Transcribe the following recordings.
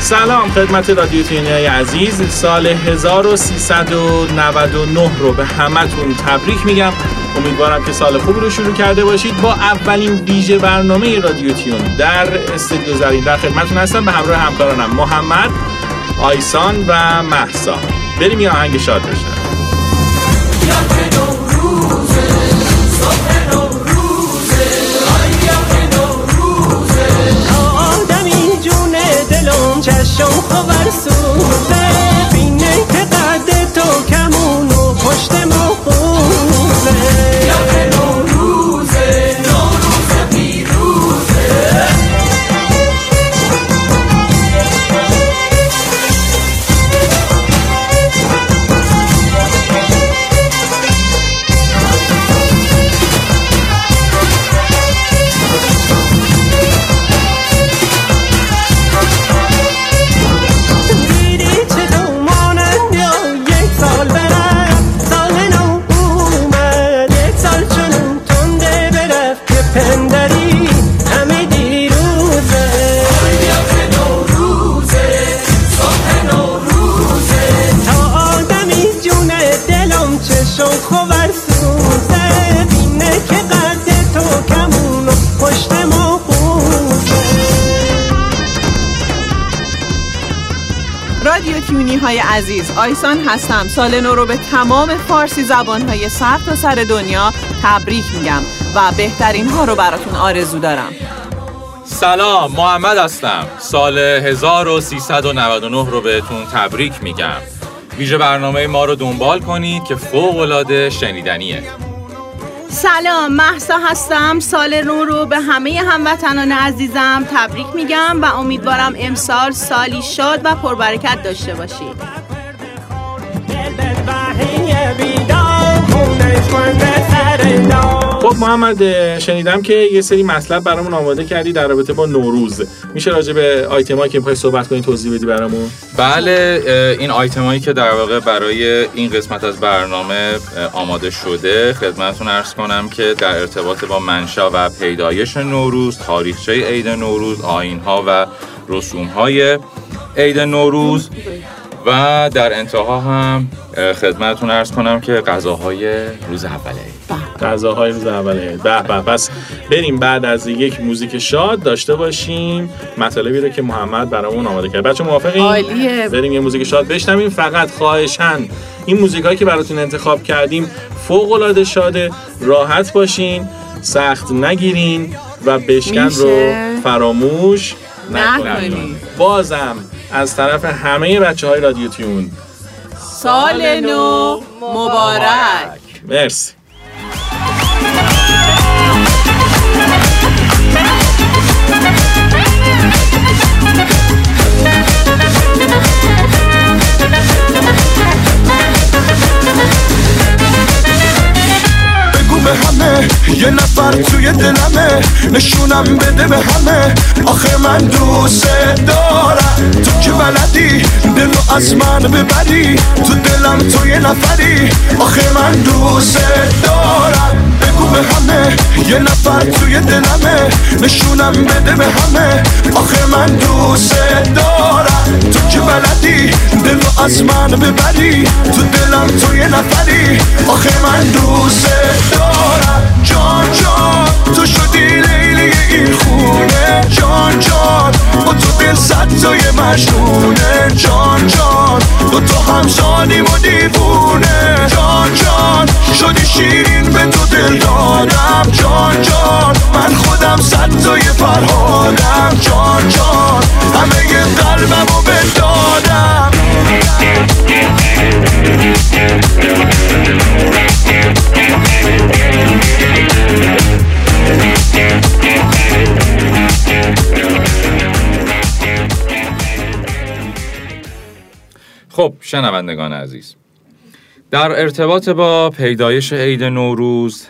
سلام خدمت رادیو عزیز. سال 1399 رو به همتون تبریک میگم. امیدوارم که سال خوبی رو شروع کرده باشید. با اولین ویژه برنامه رادیو تیون در استودیو زرین در خدمتتون هستم. به همراه همکارانم محمد آیسان و محسا بریم یه آهنگ شاد بشن آدمی جون دلم چشم خبر سوزه عزیز آیسان هستم. سال نو رو به تمام فارسی زبان های سر تا سر دنیا تبریک میگم و بهترین ها رو براتون آرزو دارم. سلام محمد هستم. سال 1399 رو بهتون تبریک میگم. ویژه برنامه ما رو دنبال کنید که فوق العاده شنیدنیه. سلام محسا هستم. سال نو رو به همه هموطنان عزیزم تبریک میگم و امیدوارم امسال سالی شاد و پربرکت داشته باشید. خب محمد شنیدم که یه سری مطلب برامون آماده کردی در رابطه با نوروز. میشه راجع به آیتمایی که می‌خوای صحبت کنی توضیح بدی برامون؟ بله این آیتمایی که در واقع برای این قسمت از برنامه آماده شده خدمتتون ارز کنم که در ارتباط با منشا و پیدایش نوروز تاریخچه عید نوروز آینها و رسومهای عید نوروز و در انتها هم خدمتتون ارز کنم که غذاهای روز اول عید غذاهای روز اول عید. به به. پس بریم بعد از یک موزیک شاد داشته باشیم. مطالبی رو که محمد برامون آماده کرد. بچه موافقین؟ عالیه. بریم یه موزیک شاد بشنویم. فقط خواهشن این موزیکایی که براتون انتخاب کردیم فوق العاده شاده. راحت باشین سخت نگیرین و بشکن رو. فراموش نکنین. بازم از طرف همه بچه های رادیو تیون. سال نو مبارک. مرسی. به همه. یه نفر توی دلمه. نشونم بده به همه. آخه من دوست دارم. تو که بلدی؟ دلو از من ببری. تو دلم تو یه نفری. آخه من دوست دارم. بگو به همه. یه نفر توی دلمه. نشونم بده به همه. آخه من دوست دارم. تو که بلدی دلو از من ببری. تو دلم تو یه نفری. آخه من دوست دارم. جان جان تو شدی لیلی این خونه. جان جان با تو دل صد تای مجنونه. جان جان دو تو همسانیم و دیوونه. جان جان شدی شیرین به تو دل دادم. جان جان من خودم صد تای فرهادم. جان جان همه قلبم رو بدادم خب شنوندگان عزیز. در ارتباط با پیدایش عید نوروز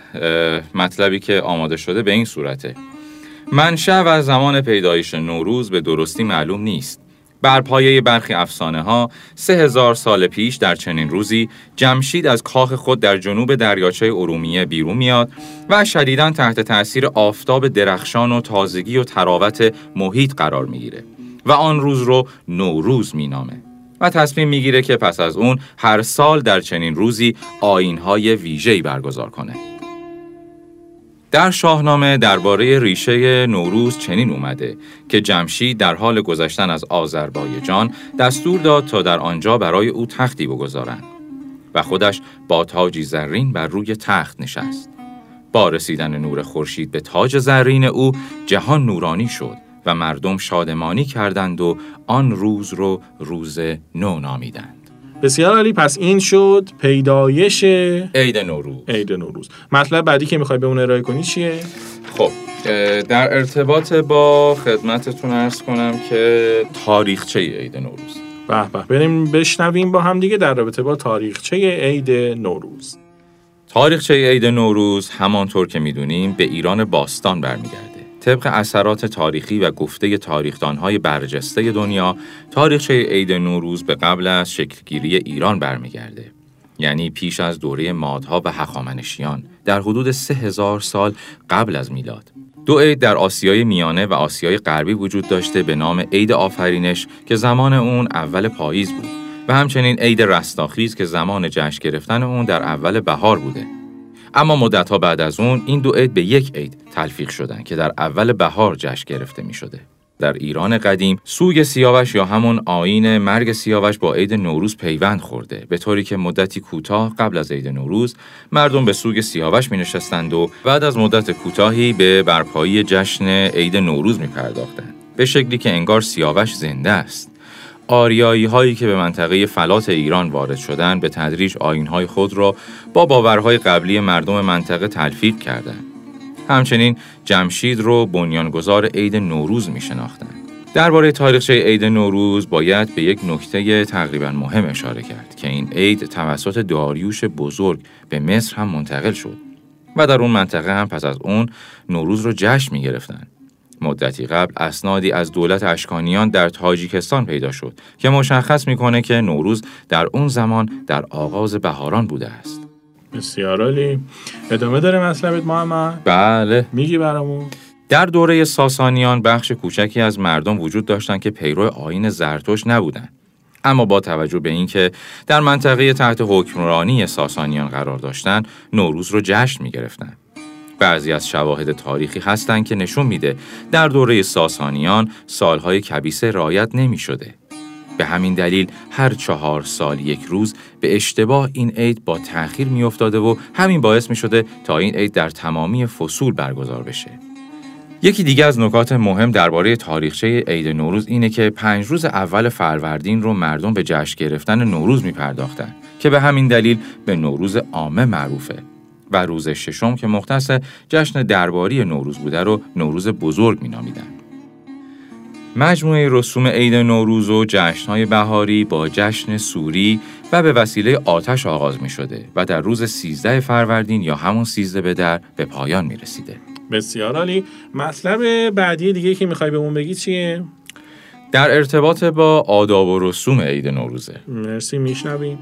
مطلبی که آماده شده به این صورته. منشأ و زمان پیدایش نوروز به درستی معلوم نیست. بر پایه برخی افسانه ها سه هزار سال پیش در چنین روزی جمشید از کاخ خود در جنوب دریاچه ارومیه بیرون میاد و شدیداً تحت تأثیر آفتاب درخشان و تازگی و تراوت محیط قرار می‌گیره و آن روز رو نوروز مینامه. و تصمیم می‌گیره که پس از اون هر سال در چنین روزی آیینهای ویژه‌ای برگزار کنه. در شاهنامه درباره ریشه نوروز چنین اومده که جمشید در حال گذشتن از آذربایجان دستور داد تا در آنجا برای او تختی بگذارند و خودش با تاجی زرین بر روی تخت نشست. با رسیدن نور خورشید به تاج زرین او جهان نورانی شد و مردم شادمانی کردند و آن روز رو روز نو نامیدند. بسیار عالی پس این شد پیدایش عید نوروز. عید نوروز. مطلب بعدی که می‌خوای به اون ارائه کنی چیه؟ خب در ارتباط با خدمتتون ارز کنم که تاریخچه عید نوروز. به به بریم بشنویم با هم دیگه در رابطه با تاریخچه عید نوروز. تاریخچه عید نوروز همانطور که می‌دونیم به ایران باستان برمیگرده. طبق اثرات تاریخی و گفته تاریخدانهای برجسته دنیا، تاریخچه عید نوروز به قبل از شکلگیری ایران برمیگرده. یعنی پیش از دوره مادها و هخامنشیان در حدود سه هزار سال قبل از میلاد. دو عید در آسیای میانه و آسیای غربی وجود داشته به نام عید آفرینش که زمان اون اول پاییز بود و همچنین عید رستاخیز که زمان جشن گرفتن اون در اول بهار بوده. اما مدتها بعد از اون این دو عید به یک عید تلفیق شدن که در اول بهار جشن گرفته می شده. در ایران قدیم سوگ سیاوش یا همون آیین مرگ سیاوش با عید نوروز پیوند خورده به طوری که مدتی کوتاه قبل از عید نوروز مردم به سوگ سیاوش می نشستند و بعد از مدت کوتاهی به برپایی جشن عید نوروز می پرداختند به شکلی که انگار سیاوش زنده است آریایی هایی که به منطقه فلات ایران وارد شدند به تدریج آیین های خود را با باورهای قبلی مردم منطقه تلفیق کردند همچنین جمشید رو بنیانگذار عید نوروز می شناختند. درباره تاریخچه عید نوروز باید به یک نکته تقریبا مهم اشاره کرد که این عید توسط داریوش بزرگ به مصر هم منتقل شد و در اون منطقه هم پس از اون نوروز رو جشن می گرفتن. مدتی قبل اسنادی از دولت اشکانیان در تاجیکستان پیدا شد که مشخص می‌کنه که نوروز در اون زمان در آغاز بهاران بوده است. بسیار عالی ادامه داره مطلبت محمد بله میگی برامون در دوره ساسانیان بخش کوچکی از مردم وجود داشتند که پیرو آیین زرتشت نبودند. اما با توجه به اینکه در منطقه تحت حکمرانی ساسانیان قرار داشتند، نوروز رو جشن می گرفتن. بعضی از شواهد تاریخی هستند که نشون میده در دوره ساسانیان سالهای کبیسه رایت نمی شده. به همین دلیل هر چهار سال یک روز به اشتباه این عید با تأخیر می افتاده و همین باعث می شده تا این عید در تمامی فصول برگزار بشه. یکی دیگه از نکات مهم درباره تاریخچه عید نوروز اینه که پنج روز اول فروردین رو مردم به جشن گرفتن نوروز می پرداختن که به همین دلیل به نوروز عامه معروفه و روز ششم که مختص جشن درباری نوروز بوده رو نوروز بزرگ می نامیدن. مجموعه رسوم عید نوروز و جشنهای بهاری با جشن سوری و به وسیله آتش آغاز می شده و در روز 13 فروردین یا همون 13 به در به پایان می رسیده. بسیار عالی مطلب بعدی دیگه که می‌خوای به اون بگی چیه در ارتباط با آداب و رسوم عید نوروزه مرسی میشنویم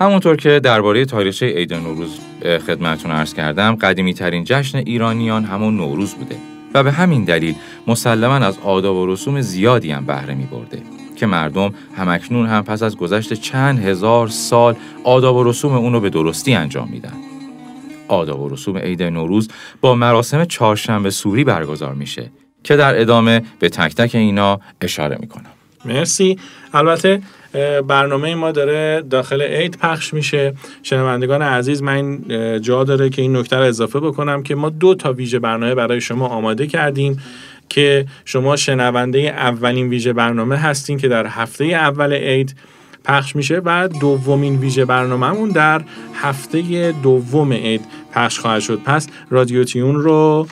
همونطور که درباره تاریخچه عید نوروز اه، خدمتتون عرض کردم قدیمی ترین جشن ایرانیان همون نوروز بوده و به همین دلیل مسلما از آداب و رسوم زیادی هم بهره می برده که مردم همکنون هم پس از گذشت چند هزار سال آداب و رسوم اونو به درستی انجام میدن. آداب و رسوم عید نوروز با مراسم چهارشنبه سوری برگزار میشه که در ادامه به تک تک اینا اشاره می‌کنم. مرسی. البته برنامه ما داره داخل عید پخش میشه. شنوندگان عزیز من جا داره که این نکته رو اضافه بکنم که ما دو تا ویژه برنامه برای شما آماده کردیم که شما شنونده اولین ویژه برنامه هستین که در هفته اول عید پخش میشه و دومین ویژه برنامهمون در هفته دوم عید پخش خواهد شد. پس رادیو تیون رو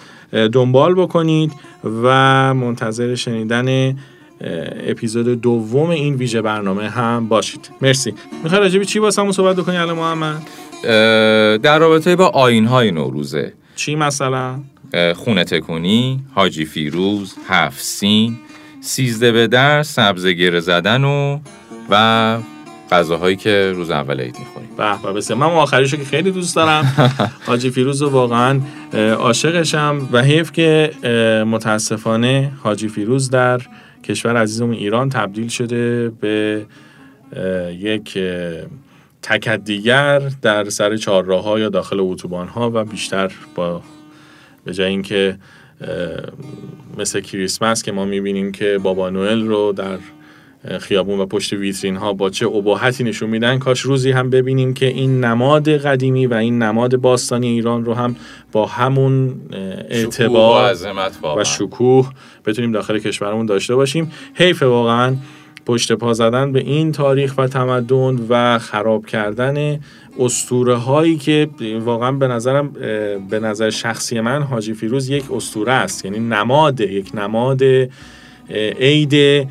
دنبال بکنید و منتظر شنیدن اپیزود دوم این ویژه برنامه هم باشید. مرسی. می‌خوای راجبی چی واسمون صحبت بکنی الان محمد؟ در رابطه با آین های نوروزه. چی مثلا؟ خونه تکونی، حاجی فیروز، هفت سین، سیزده به در، سبزه گره زدن و و غذاهایی که روز اول عید می‌خوریم. به به بسیار. من آخریشو که خیلی دوست دارم. حاجی فیروز رو واقعا عاشقشم و حیف که متاسفانه حاجی فیروز در کشور عزیزمون ایران تبدیل شده به یک تکت دیگر در سر چهارراه یا داخل اتوبان ها و بیشتر با به جای اینکه مثل کریسمس که ما می‌بینیم که بابا نوئل رو در خیابون و پشت ویترین ها با چه اباحتی نشون میدن؟ کاش روزی هم ببینیم که این نماد قدیمی و این نماد باستانی ایران رو هم با همون اعتبار. و شکوه بتونیم داخل کشورمون داشته باشیم. حیف واقعا پشت پا زدن به این تاریخ و تمدن و خراب کردن استوره هایی که واقعا به نظرم به نظر شخصی من حاجی فیروز یک استوره است. یعنی نماد یک نماد عید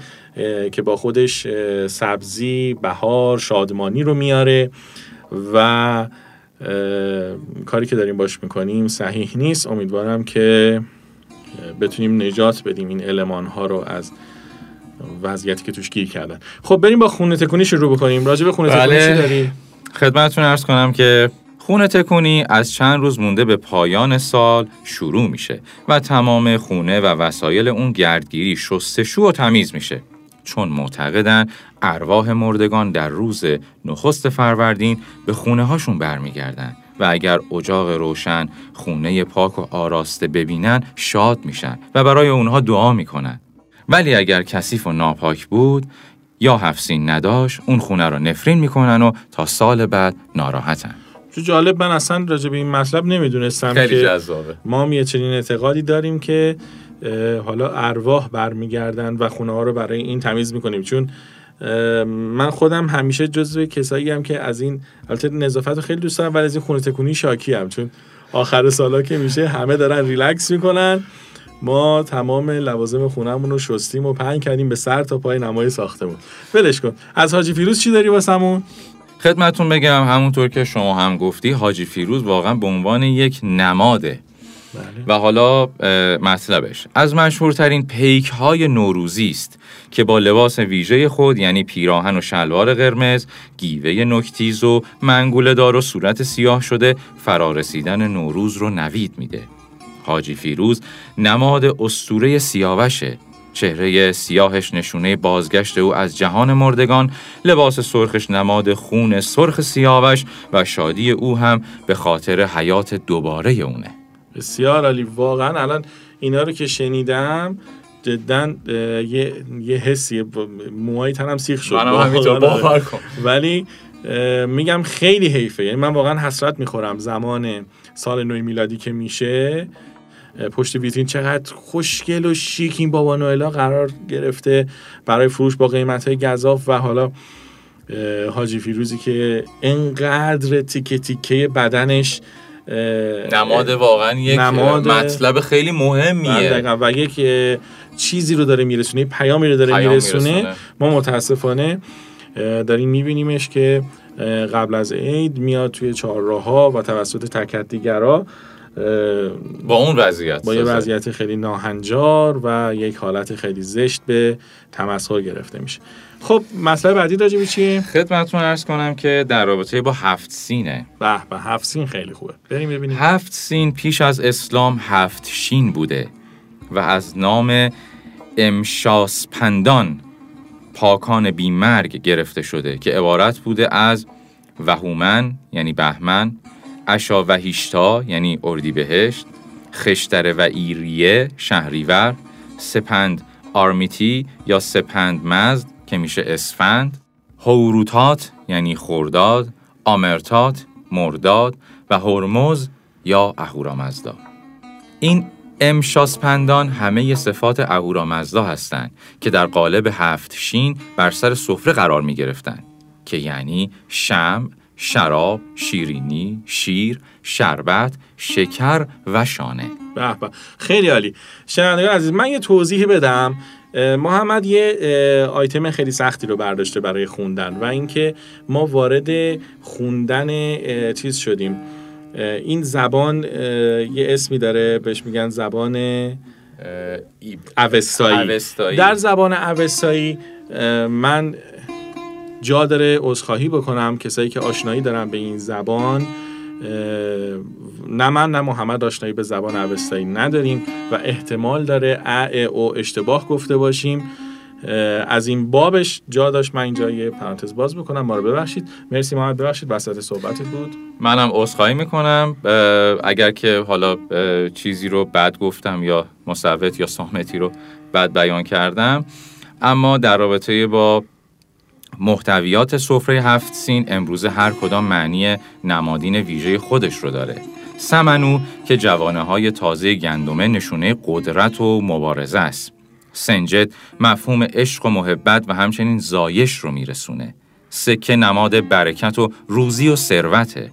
که با خودش سبزی بهار شادمانی رو میاره و کاری که داریم باش می‌کنیم صحیح نیست امیدوارم که بتونیم نجات بدیم این علمان ها رو از وضعیتی که توش گیر کردن خب بریم با خونه تکونی شروع بکنیم راجع به خونه تکونی بله. چی داری؟ خدمتتون ارز کنم که خونه تکونی از چند روز مونده به پایان سال شروع میشه و تمام خونه و وسایل اون گردگیری شستشو و تمیز میشه چون معتقدن ارواح مردگان در روز نخست فروردین به خونه هاشون برمیگردن و اگر اجاق روشن خونه پاک و آراسته ببینن شاد میشن و برای اونها دعا می‌کنن. ولی اگر کثیف و ناپاک بود یا حفظین نداشت اون خونه رو نفرین می‌کنن و تا سال بعد ناراحتن. چون جالب من اصلا راجع به این مطلب نمی‌دونستم خیلی که جذابه. ما هم یه چنین اعتقادی داریم که حالا ارواح برمیگردن و خونه ها رو برای این تمیز می‌کنیم. چون من خودم همیشه جزو کسایی هم که از این البته نظافت رو خیلی دوست دارم ولی از این خونه تکونی شاکی هم چون آخر سالا که میشه همه دارن ریلکس می‌کنن ما تمام لوازم خونهمون رو شستیم و پهن کردیم به سر تا پای نمای ساختمون. ولش کن. از حاجی فیروز چی داری واسمون؟ خدمتون بگم همونطور که شما هم گفتی حاجی فیروز واقعا به عنوان یک نماده و حالا مطلبش. از مشهورترین پیک های نوروزی است که با لباس ویژه خود یعنی پیراهن و شلوار قرمز، گیوه نکتیز و منگوله دار و صورت سیاه شده فرارسیدن نوروز رو نوید میده. حاجی فیروز نماد استوره سیاوشه. چهره سیاهش نشونه بازگشت او از جهان مردگان لباس سرخش نماد خون سرخ سیاوش و شادی او هم به خاطر حیات دوباره اونه. بسیار عالی واقعا الان اینا رو که شنیدم جدا یه, یه حسی موهای تنم سیخ شد. باور کن. ولی میگم خیلی حیفه یعنی من واقعا حسرت می‌خورم زمان سال نو میلادی که میشه پشت ویترین چقدر خوشگل و شیک این بابا نوئلا قرار گرفته برای فروش با قیمت های گذاف و حالا حاجی فیروزی که انقدر تیکه تیکه بدنش نماد واقعا یک نماد- مطلب خیلی بله، مهمیه دقیقاً. و یک چیزی رو داره میرسونه پیامی رو داره پیام میرسونه میرسونه. ما متاسفانه داریم میبینیمش که قبل از عید میاد توی چهارراه ها و توسط تکت دیگرا با اون وضعیت با یه. وضعیت خیلی ناهنجار و یک حالت خیلی زشت به تمسخر گرفته میشه خب مسئله بعدی راجع چیه؟ خدمتتون ارز کنم که در رابطه با هفت سینه. به به هفت سین خیلی خوبه. بریم ببینیم. هفت سین پیش از اسلام هفت شین بوده و از نام امشاسپندان پاکان بیمرگ گرفته شده که عبارت بوده از وهومن یعنی بهمن اشا وهیشتا یعنی اردیبهشت خشتر و ایریه شهریور سپند آرمیتی یا سپند مزد که میشه اسفند هوروتات یعنی خورداد آمرتات مرداد و هرمز یا اهورامزدا. این امشاسپندان همه صفات اهورامزدا هستند که در قالب هفت شین بر سر سفره قرار می گرفتن که یعنی شم، شراب، شیرینی، شیر، شربت، شکر و شانه. به خیلی عالی. شنوندگان عزیز من یه توضیح بدم. محمد یه آیتم خیلی سختی رو برداشته برای خوندن و اینکه ما وارد خوندن چیز شدیم. این زبان یه اسمی داره بهش میگن زبان اوستایی. اوستایی. در زبان اوستایی من جا داره عذرخواهی بکنم. کسایی که آشنایی دارن به این زبان نه من نه محمد آشنایی به زبان اوستایی نداریم و احتمال داره ا او اشتباه گفته باشیم. از این بابش جا داشت من اینجا یه پرانتز باز بکنم ما رو ببخشید. مرسی محمد ببخشید وسط صحبتت بود. منم عذرخواهی می‌کنم. اگر که حالا چیزی رو بد گفتم یا مصوت یا سامتی رو بد بیان کردم. اما در رابطه با محتویات سفره هفت سین امروزه هر کدام معنی نمادین ویژه خودش رو داره سمنو که جوانه های تازه گندمه نشونه قدرت و مبارزه است سنجد مفهوم عشق و محبت و همچنین زایش رو میرسونه سکه نماد برکت و روزی و ثروته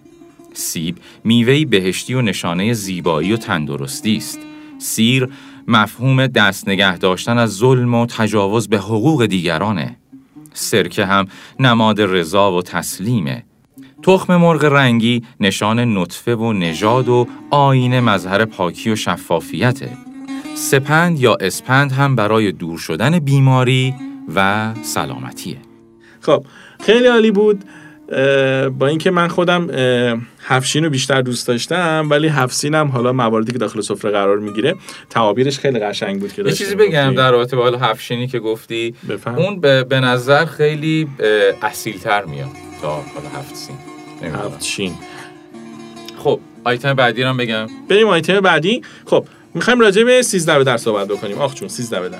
سیب میوهی بهشتی و نشانه زیبایی و تندرستی است. سیر مفهوم دست نگه داشتن از ظلم و تجاوز به حقوق دیگرانه. سرکه هم نماد رضا و تسلیمه. تخم مرغ رنگی نشان نطفه و نژاد و آینه مظهر پاکی و شفافیته. سپند یا اسپند هم برای دور شدن بیماری و سلامتیه. خب خیلی عالی بود با اینکه من خودم هفشین رو بیشتر دوست داشتم ولی هفسینم حالا مواردی که داخل سفره قرار می‌گیره تعابیرش خیلی قشنگ بود که یه چیزی بگم. در رابطه با حالا هفشینی که گفتی بفهم. اون به, نظر خیلی اصیل تر میاد تا حالا نمی‌دونم. هفتشین خب آیتم بعدی رو هم بگم بریم آیتم بعدی خب می‌خوایم راجع به 13 به در صحبت بکنیم آخ چون 13 به در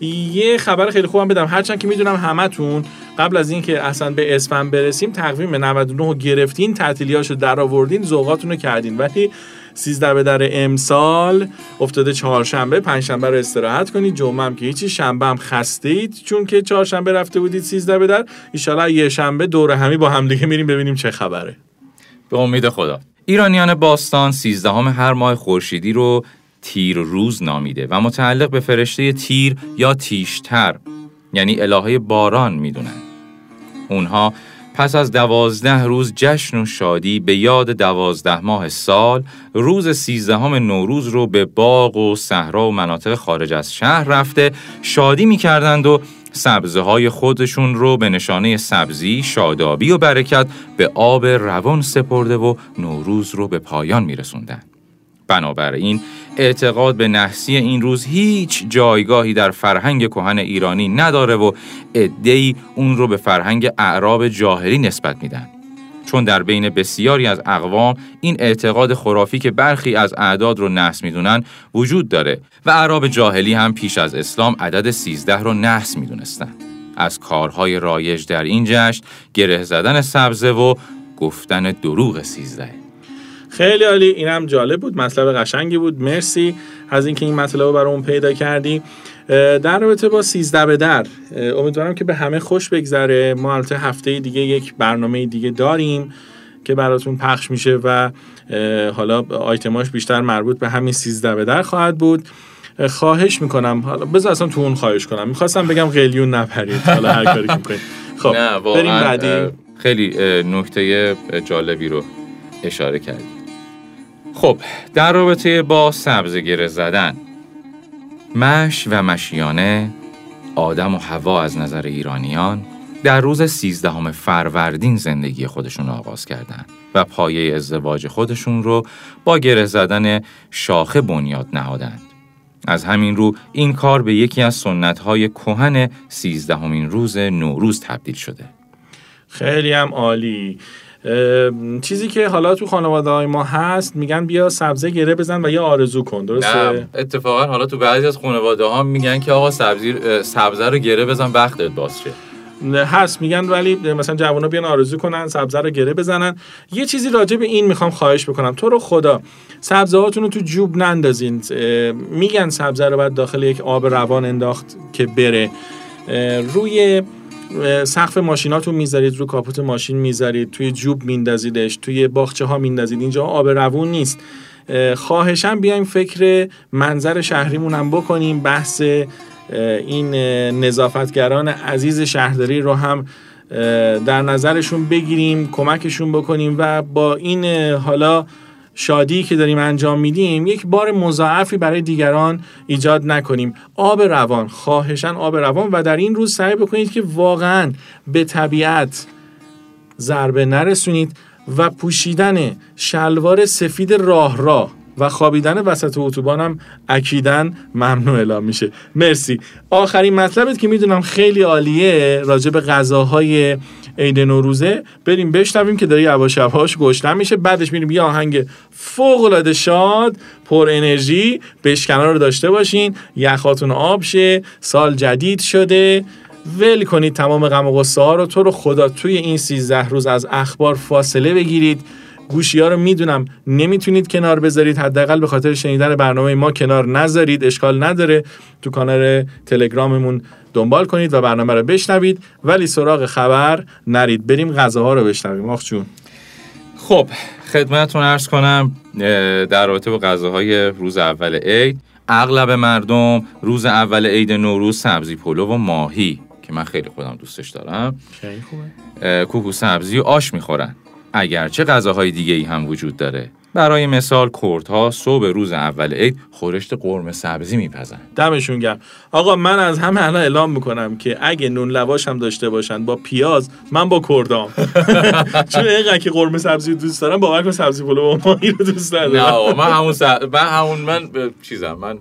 یه خبر خیلی خوبم بدم. هرچند که می‌دونم همتون قبل از اینکه اصلا به اسفند برسیم تقویم 99 رو گرفتین تعطیلیاشو در آوردین ذوقاتون رو کردین. ولی 13 به در امسال افتاده چهارشنبه پنجشنبه رو استراحت کنید. جمعه هم که هیچی شنبه هم خسته اید. چون که چهارشنبه رفته بودید 13 به در. ان یه شنبه دور همی با هم دیگه میریم ببینیم چه خبره. به امید خدا. ایرانیان باستان سیزدهم هر ماه خورشیدی رو تیر روز نامیده و متعلق به فرشته تیر یا تیشتر یعنی الهه باران می‌دونن اونها پس از دوازده روز جشن و شادی به یاد دوازده ماه سال روز سیزدهم نوروز رو به باغ و صحرا و مناطق خارج از شهر رفته شادی می‌کردند و سبزه های خودشون رو به نشانه سبزی، شادابی و برکت به آب روان سپرده و نوروز رو به پایان میرسوندن. بنابراین اعتقاد به نحسی این روز هیچ جایگاهی در فرهنگ کهن ایرانی نداره و عده‌ای اون رو به فرهنگ اعراب جاهلی نسبت میدن. چون در بین بسیاری از اقوام این اعتقاد خرافی که برخی از اعداد رو نحس می‌دونن وجود داره و اعراب جاهلی هم پیش از اسلام عدد 13 رو نحس می‌دونستن. از کارهای رایج در این جشن گره زدن سبزه و گفتن دروغ 13 خیلی عالی. اینم جالب بود. مطلب قشنگی بود. مرسی از اینکه این مطلب رو برامون پیدا کردی. در رابطه با 13 به در امیدوارم که به همه خوش بگذره. ما البته هفته دیگه یک برنامه دیگه داریم که براتون پخش میشه و حالا آیتماش بیشتر مربوط به همین 13 به در خواهد بود. اه، خواهش می‌کنم. حالا بذار اصلا تو اون خواهش کنم. می‌خواستم بگم قلیون نپرید. حالا هر کاری که می‌کنید. خب بریم بعدی. خیلی نکته جالبی رو اشاره کردی. خب در رابطه با سبز گره زدن مش و مشیانه آدم و هوا از نظر ایرانیان در روز سیزدهم فروردین زندگی خودشون آغاز کردند و پایه ازدواج خودشون رو با گره زدن شاخه بنیاد نهادند. از همین رو این کار به یکی از سنت‌های کهن سیزدهمین روز نوروز تبدیل شده. خیلی هم عالی چیزی که حالا تو خانواده های ما هست میگن بیا سبزه گره بزن و یه آرزو کن درسته؟ نه اتفاقا حالا تو بعضی از خانواده ها میگن که آقا سبزی سبزه رو گره بزن وقتت باز شه. هست میگن ولی مثلا جوانا بیان آرزو کنن سبزه رو گره بزنن. یه چیزی راجع به این می‌خوام خواهش بکنم. تو رو خدا سبزه هاتون رو تو جوب نندازین. میگن سبزه رو باید داخل یک آب روان انداخت که بره. روی سقف ماشیناتون می‌ذارید رو کاپوت ماشین می‌ذارید توی جوب میندازیدش توی باغچه ها میندازید. اینجا آب روون نیست. اه، خواهشم بیایم فکر منظر شهریمون هم بکنیم بحث این نظافتگران عزیز شهرداری رو هم در نظرشون بگیریم کمکشون بکنیم و با این حالا شادی که داریم انجام میدیم یک بار مضاعفی برای دیگران ایجاد نکنیم. آب روان خواهشن آب روان و در این روز سعی بکنید که واقعا به طبیعت ضربه نرسونید و پوشیدن شلوار سفید راه راه و خوابیدن وسط اتوبان هم اکیدن ممنوع اعلام میشه. مرسی. آخرین مطلبت که می‌دونم خیلی عالیه راجع به غذاهای عید نوروزه بریم بشنویم که داره یواش یواش گشنه میشه بعدش میریم یه آهنگ فوق العاده شاد پر انرژی بشکنا رو داشته باشین. یخاتون آب شه سال جدید شده. ول کنید تمام غم و غصه ها رو. تو رو خدا توی این 13 روز از اخبار فاصله بگیرید. گوشی ها رو می‌دونم. نمی‌تونید کنار بذارید. حداقل به خاطر شنیدن برنامه ما کنار نذارید. اشکال نداره. تو کانال تلگراممون دنبال کنید و برنامه رو بشنوید. ولی سراغ خبر نرید. بریم غذاها رو بشنویم. آخ جون. خب خدمتتون ارز کنم در رابطه با غذاهای روز اول عید اغلب مردم روز اول عید نوروز سبزی پلو و ماهی که من خیلی خودم دوستش دارم خیلی خوبه. کوکو سبزی و آش می‌خورن. اگرچه غذاهای دیگه ای هم وجود داره. برای مثال کردها صبح روز اول عید خورشت قرمه سبزی میپزن. دمشون گرم. آقا من از همه الان اعلام می‌کنم که اگه نون لواش هم داشته باشن با پیاز من با کردام. چون اینقدر که قرمه سبزی دوست دارم با سبزی پلو و ماهی رو دوست ندارم. نه من همون. من همون من چیزم من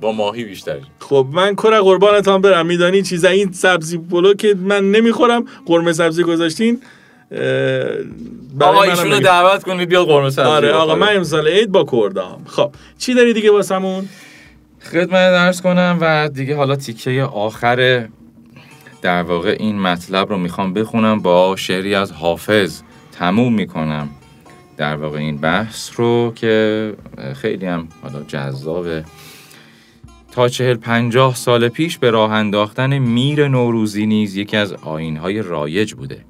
با ماهی بیشتر خب من کره قربانتان برم. میدانی چیزا؟ این سبزی پلو که من نمی‌خورم. قرمه سبزی گذاشتین آقا ایشونو دعوت کنید بیاد قرمه سبزی آره آقا من امسال عید با کردام خب چی داری دیگه واسمون؟ خدمت درس کنم و دیگه حالا تیکه آخر در واقع این مطلب رو می‌خوام بخونم. با شعری از حافظ تموم می‌کنم در واقع این بحث رو که خیلی هم حالا جذابه تا چهل پنجاه سال پیش به راه انداختن میر نوروزی نیز یکی از آینهای رایج بوده.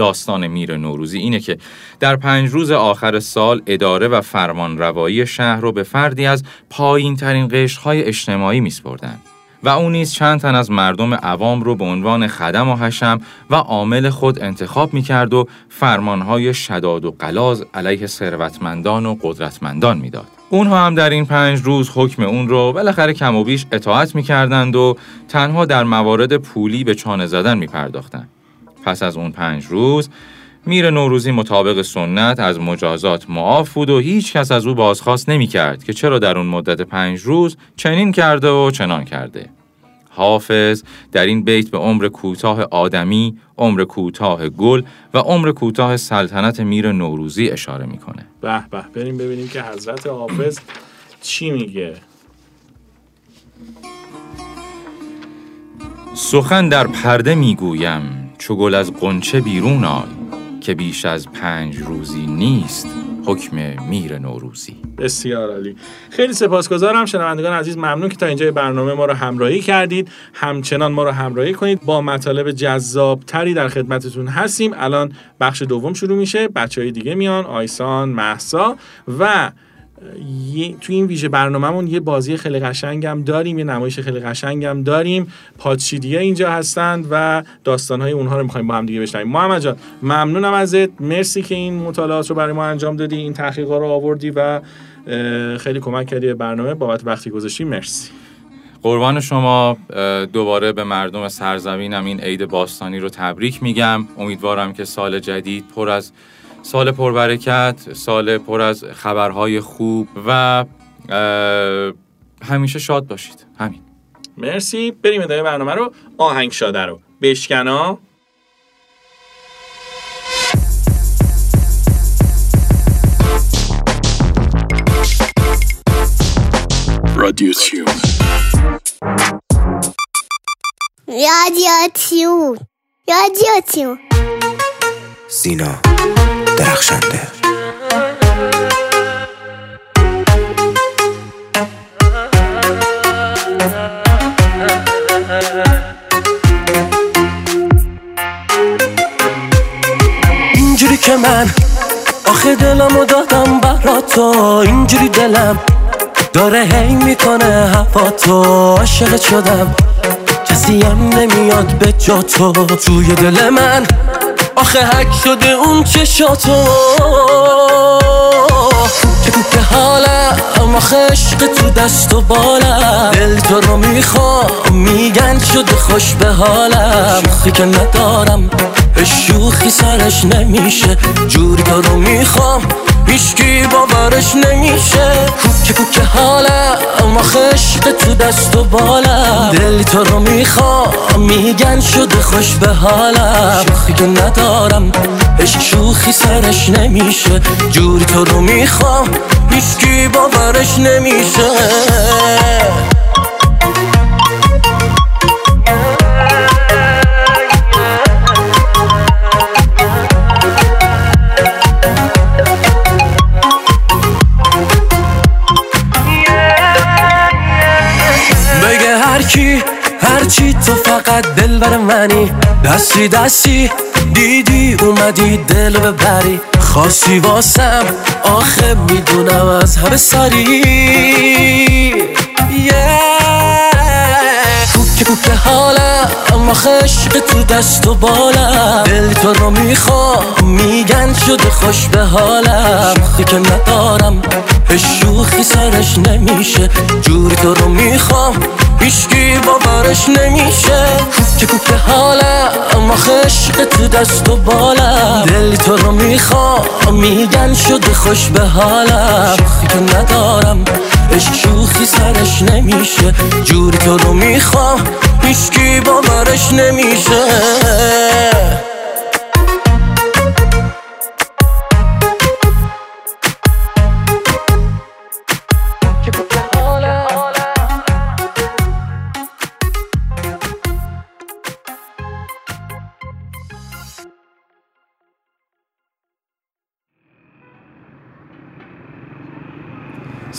داستان میر نوروزی اینه که در پنج روز آخر سال اداره و فرمان روایی شهر رو به فردی از پایین ترین قشرهای اجتماعی میسپردن و او نیز چند تن از مردم عوام رو به عنوان خدم و حشم و عامل خود انتخاب می کرد و فرمانهای شداد و قلاز علیه ثروتمندان و قدرتمندان می‌داد. اونها هم در این پنج روز حکم اون رو بالاخره کم و بیش اطاعت می کردند و تنها در موارد پولی به چانه زدن می پرداختند. پس از اون پنج روز میر نوروزی مطابق سنت از مجازات معاف بود و هیچ کس از او بازخواست نمی کرد که چرا در اون مدت پنج روز چنین کرده و چنان کرده. حافظ در این بیت به عمر کوتاه آدمی، عمر کوتاه گل و عمر کوتاه سلطنت میر نوروزی اشاره می‌کنه. به به بریم ببینیم که حضرت حافظ چی میگه. سخن در پرده می‌گویم چو گل از قنچه بیرون آی که بیش از پنج روزی نیست حکم میر نوروزی. بسیار عالی. خیلی سپاسگزارم. شنوندگان عزیز ممنون که تا اینجا برنامه ما رو همراهی کردید. همچنان ما رو همراهی کنید. با مطالب جذاب تری در خدمتتون هستیم. الان بخش دوم شروع میشه. بچه های دیگه میان آیسان محسا و تو این ویژه برنامهمون یه بازی خیلی قشنگم داریم یه نمایش خیلی قشنگم داریم. پادشیدیه اینجا هستند و داستانهای اونها رو می‌خوایم با هم دیگه بشنویم. محمد جان ممنونم ازت. مرسی که این مطالعات رو برای ما انجام دادی این تحقیقا رو آوردی و خیلی کمک کردی به برنامه. بابت وقتی گذاشتی مرسی. قربان شما. دوباره به مردم سرزمینم این عید باستانی رو تبریک میگم. امیدوارم که سال جدید پر از سال پربرکت سال پر از خبرهای خوب و همیشه شاد باشید. همین. مرسی. بریم ادامه برنامه رو. آهنگ شاده رو. بشکنا. رادیو تیون. رادیو تیون. رادیو تیون. سینا. درخشنده. اینجوری که من آخه دلمو دادم برا تو اینجوری دلم داره هی می‌کنه هوا تو. عاشق شدم کسی هم نمیاد به جا تو. توی دل من آخه حک شده اون چشاتو. تو که حالم آخه عشق تو دست و بالم دل تو رو می‌خوام میگن شده خوش به حالم. شوخی که ندارم شوخی سرش نمیشه. جوری تو رو می‌خوام هیچکی باورش نمیشه کوکه کوکه آخه عشق تو دست و بالم دلی تو رو می‌خوام میگن شده خوش به حالم شوخی ندارم عشق شوخی سرش نمیشه جوری تو رو می‌خوام هیچکی باورش نمیشه منی دستی دستی. دیدی اومدی دل ببری خاصی واسم آخه می‌دونم از همه سری. Yeah. کوکه کوکه حالم آخه عشق تو دست و بالم. دل تو رو می‌خوام میگن شده خوش به حالم. شوخی که ندارم به شوخی سرش نمیشه. جوری تو رو می‌خوام هیچکی باورش نمیشه کوکه کوکه حالم آخه عشق تو دست و بالم دل تو رو می‌خوام میگن شده خوش به حالم شوخی که ندارم عشق شوخی سرش نمیشه جوری تو رو می‌خوام هیچکی باورش نمیشه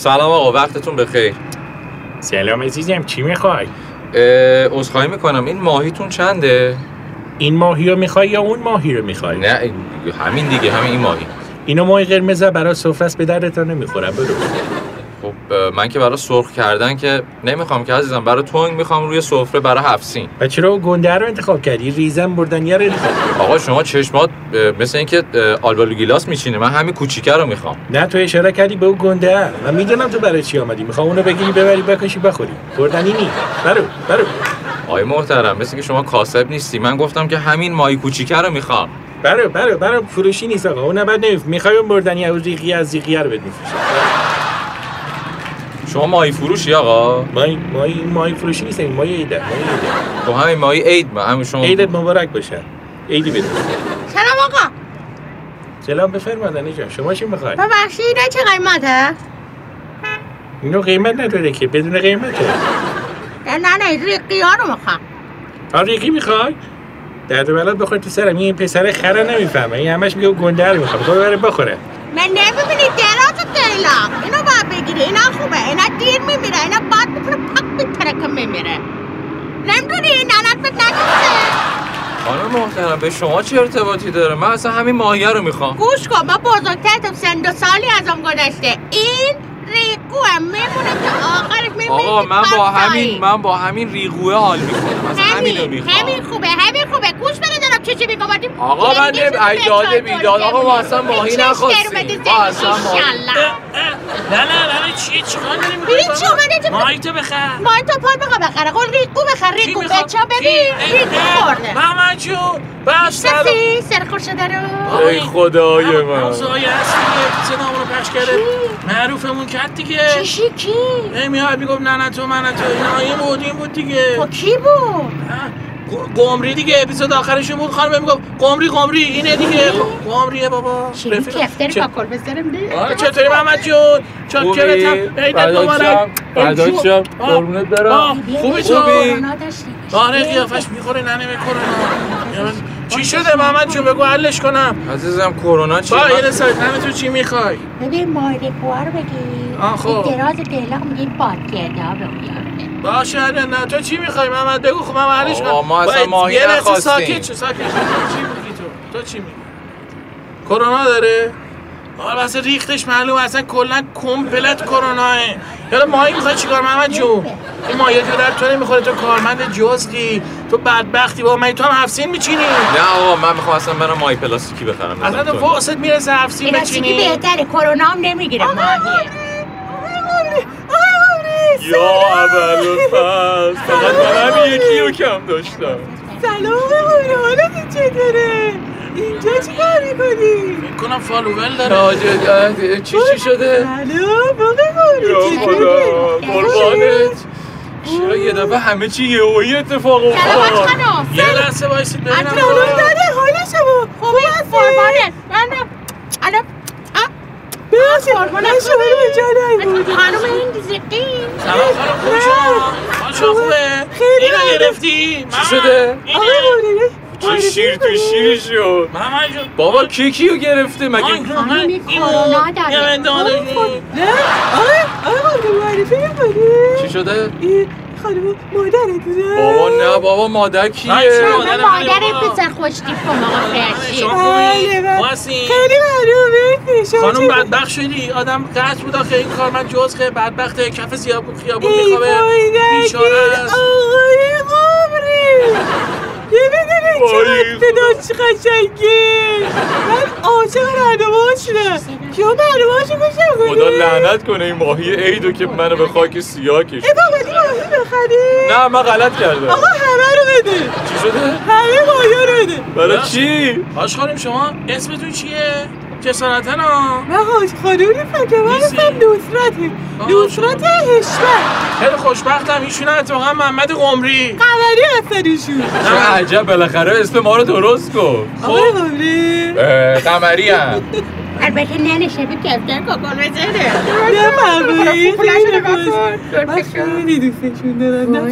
سلام آقا وقتتون بخیر سلام عزیزم چی می‌خوای؟ اه، عذرخواهی می‌کنم این ماهیتون چنده؟ این ماهی رو می‌خوای یا اون ماهی رو می‌خوای؟ نه همین دیگه همین این ماهی اینو ماهی قرمز برای سفره است به دردتان نمی‌خورم برو خب من که برای سرخ کردن که نمی‌خوام که عزیزم برای تنگ می‌خوام روی سفره برای هفسین. و چرا گنده رو انتخاب کردی؟ ریزم انتخاب کردی؟ آقا شما چشمات مثل اینکه آلبالو گیلاس میچینه. من همین کوچیکه رو می‌خوام. نه تو اشاره کردی به اون گنده. من می‌دونم تو برای چی آمدی. می‌خوام اونو بگیری ببری بکشی بخوری. بردنی نی برو برو. آقای محترم مثل که شما کاسب نیستی. من گفتم که همین ماهی کوچیکه رو می‌خوام. برو برو برو. فروشی نیست آقا. اون بعد نمیف می‌خوای اون بردنی از ریقی از ریقیه رو میفروشه شما ماهی فروشی آقا؟ ماهی ماهی ماهی فروشی نیست این ماهی عیده ماهی عیده. تو همین ماهی عید من همین شما عیدت مبارک باشه. عیدی بده سلام آقا. سلام بفرمایید جان. شما چی می‌خوای ببخشید اینا چه قیمته؟ اینو قیمت نداره که بدون قیمته. نه نه نه ریقی ها رو می‌خوام. آریقی می‌خوای؟ درد و بلد بخور تو سرم. این پسر خره نمی‌فهمه. این همش میگه گنده رو می‌خواد تو بره بخوره. من نمی‌بینی دیلا اینو باید بگیری اینا خوبه اینا دیر میمیره اینا می‌کنه پاک میتره که میمیره نمی‌دونی ننت بهت نگفته خانم محترم به شما چه ارتباطی داره من اصلا همین ماهیه رو می‌خوام گوش کن من بزرگترتم سن دو سالی ازم گذشته این ریگوه میمونه که آخرش میمیره آقا من با همین من با همین ریگوه حال می‌کنم همین همین خوبه همین خوبه گوش بده دارم چی چی میگم آقا من نمی ایداد بیداد. آقا ما اصلا ماهی نخواستیم ما اصلا ماهی نه نه نه چیه چیکار داری می‌کنی؟ ببین چی اومده تو ماهی تو بخر ما تو پال بخوا بخره قول ریگو بخر ریگو می‌خواد؟ بچه ببین ریگو خورده. محمد جون بس شفی سرخور شده رو ای خدای من. روزایی هست دیگه. صدامون رو پخش کرده؟ معروفمون کرد دیگه. چیشی کی؟ ای میاد می‌گفت نه نه تو من نه تو اینا. این بود این بود دیگه. خب کی بود؟ قمری دیگه اپیزود آخرشون بود خانم می‌گفت قمری قمری اینه دیگه. خب، قمریه بابا. رفیق. چه- با کل بذارم دی؟ آره، چطوری محمد جون؟ چاکرتم. عیدت مبارک. فدات شم. آه، قربونت برم. خوبی تو؟ آره قیافش می‌خوره ننه کرونا چی شده محمد جون؟ بگو حلش کنم. عزیزم کرونا چی؟ با یه سایت همه تو چی می‌خوای؟ ببین مایده کوه رو بگی. آه، خب. این دراز دلاغ میگه بادگرده ها به بیاره باشه نه نه. تو چی می‌خوای محمد؟ بگو خب من حلش کنم. ما اصلا ماهی یه لحظه نخواستیم. ساکت شو ساکت شو. چی میگی تو؟ تو چی میگی؟ کرونا داره؟ آره واسه ریختش معلوم اصلا کلا کمپلت کروناه. یالا ماهی می‌خوای چیکار محمد جون؟ این ماهی که در تو نمی‌خوره تو کارمند جزگی تو بدبختی. با من تو هم هفسین میچینی؟ نه آقا من می‌خوام اصلا برم مای پلاستیکی بخرم. اصلا تو واسط می‌رسه هفسین بچینی بهتره. کرونا هم نمی‌گیره ماهیه یا اول فقط من هم یکی رو کم داشتم. سلام قمری حالت چطوره؟ اینجا چی کار می‌کنی؟ کنم فالوول داره آجه چی چی شده؟ سلام یا چطوری؟ خدا قربانت چرا یه دفعه همه چی یه اوی اتفاق سلام افتاد خانم یه لحظه وایسید ببینم سلام داده حالش با خوبی هستی؟ قربانت من الان من شما رو به جا نبود خانم این زقی سلام خانم خوب شما شما خوبه اینو. گرفتی چی شده؟ آقای چه شیر تو شیر شد بابا کی کیو گرفته مگه این کرونا داره نه آقای آقای معرفی؟ چی شده؟ خانم مادرتونه؟ بابا نه بابا مادر کیه؟ مادر پسر خوشتیپ کن آقا فرشی شما بله خوبی؟ بله؟ خیلی خانم بدبخت شدی؟ آدم قصد بود آخه این کار من جز که بدبخته. کف زیابون خیابون ای میخوابه. بیچاره است. آقای قمری وای. چقدر صدا چه قشنگه من عاشق برنامه شدم شما برنامه هاشو گوشم کنی؟ خدا لعنت کنه این ماهی عیدو که منو به خاک سیاه کشید ای بابا دی ماهی بخری؟ نه من غلط کردم. آقا همه رو بده. چی شده؟ همه ماهی رو بده. برای چی؟ آش خانم شما. اسمتون چیه؟ جسارتن ها من حاج خانوم که من؟ اسمم نصرته نصرت هشمت خیلی خوشبختم ایشون اتفاقا محمد قمری قمری هستن ایشون چه عجب بالاخره اسم ما رو درست گفت. آقای قمری قمری هم. البته نه شبیه کفتر کاکان بزنه نفرمایید خب، خب، خب، خب، من خیلی دوستشون دارم بعد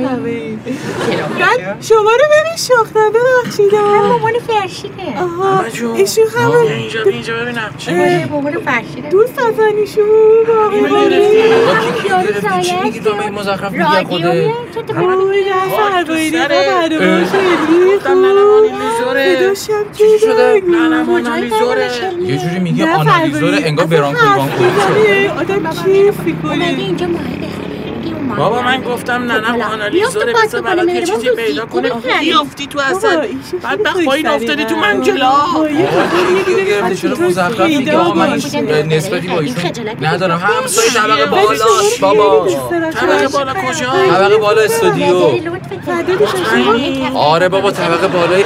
شما رو نمیشناختم ببخشید آه. مامان فرشیده آها. ایشون همون اینجا اینجا ببینم چی مامان فرشیده دوست از ایشون گرفتی؟ چی میگی؟ تو به مزخرف میگی؟ خوده؟ آقا برنامه خیلی خوب آنالیزوره. صداشم چی شده؟ نه نه یه جوری میگه. آنالیزور انگار برانکو بانکو آدم کیف اومده می‌کنه اینجا ماهی بابا من داره. گفتم خب، نه نه حالا آنالیزوره بیفت تو بذار پاس برات چیزی پیدا. کنه. بیافتی تو اصلا؟ بدبخت پایین. افتادی تو منجلا گرفته مزخرف آقا من نسبتی با ایشون ندارم. همسایه طبقه بالا شما بابا. طبقه بالا کجا؟ طبقه بالا استودیو. آره بابا طبقه بالای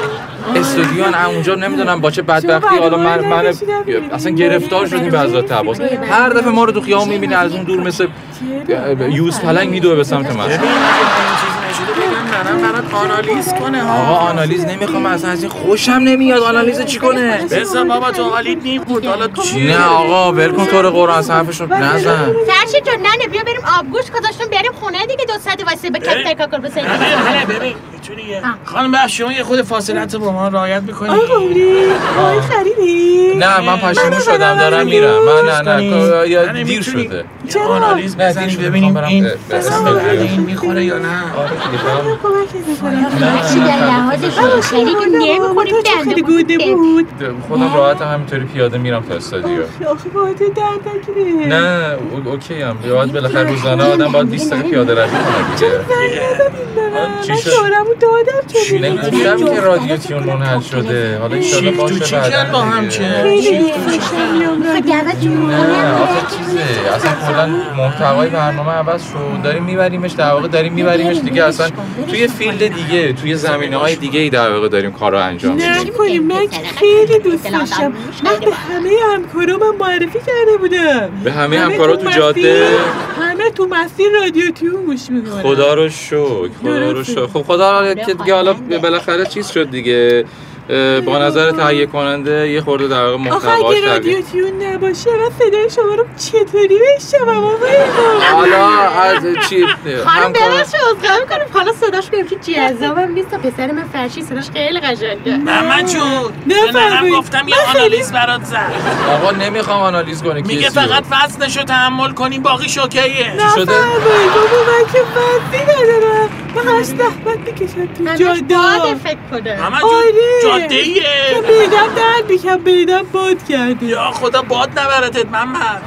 استودیو هم اونجا نمی‌دونم با چه بدبختی. حالا من من اصلا گرفتار شدیم به حضرت عباس هر دفعه ما رو تو خیابون می‌بینه از اون دور مثل یوز پلنگ میدوه به سمت من. ببین اگه این چیزی نشده بگم نه نه برات آنالیز کنه ها. آقا آنالیز نمی‌خوام اصلا از این خوشم نمیاد. آنالیز چی کنه؟ بذار بابا تو حالیت نیم بود. حالا چی؟ نه آقا ول کن تو رو قرآن اصلا حرفشو نزن فرشی جون نه بیا بریم آبگوش گذاشتیم بریم خونه دیگه دو ساعت واسه به کفتر کاکان بزنیم. ببین هله ببین می‌تونی یه- خانم بخش شما یه خود فاصلت رو با ما رعایت می‌کنی؟ آقای قمری ماهی خریدی؟ نه من پشیمون شدم دارم میرم. من نه نه یا دیر شده. یه آنالیز نه، بزنیم. ببینیم این. این می‌خوره یا نه؟ آره دیگه برم. کمک می‌کنم. فرشی در لحاظ شریک نمی‌خوریم خیلی گوده بود؟ خودم راحتم همینطوری پیاده میرم تا استادیو. آخه باید درد نه او- اوکی هم باید بالاخره روزانه آدم باید 20 دقیقه پیاده روی کنه دیگه. چی شد؟ دادم چه نه گفتم که رادیو تیون منحل شده. حالا ایشالا باشه تو چی بعداً کرد با هم دیگه. چه؟ خیلی خب نه آخه چیزه. اصلا کلا محتوای برنامه عوض شد. داریم میبریمش در واقع داریم میبریمش دیگه. اصلا توی فیلد دیگه توی زمینه های دیگه ای در واقع داریم کار رو انجام میدیم. نکنیم من که خیلی دوست داشتم. من به همه همکارامم معرفی کرده بودم. به همه همکارا تو جاده. همه تو مسیر رادیو تیون گوش می‌کنن. خدا رو شکر خدا رو. شکر. خب خدا رو که دیگه حالا بالاخره چیز شد دیگه. با نظر تهیه کننده یه خورده در واقع محتواش اگه رادیو تیون نباشه من صدای شما رو چطوری بشنوم حالا از چی؟ خانم ببخشید عذرخواهی می‌کنیم حالا صداش بهم جذابم نیست تا پسر من فرشی صداش خیلی قشنگه. محمد جون به. گفتم یه آنالیز برات زد. آقا نمی‌خوام آنالیز کنه میگه. فقط وزنشو تحمل کنی باقی شوکیه. چی شده؟ بابا من که بندی ندارم. همش زحمت می‌کشم تو همش جاده. باده فکر کنه. همه آره. جاده ایه که بیدم درد میکم بیدم باد کرده. یا خدا باد نبرتت محمد.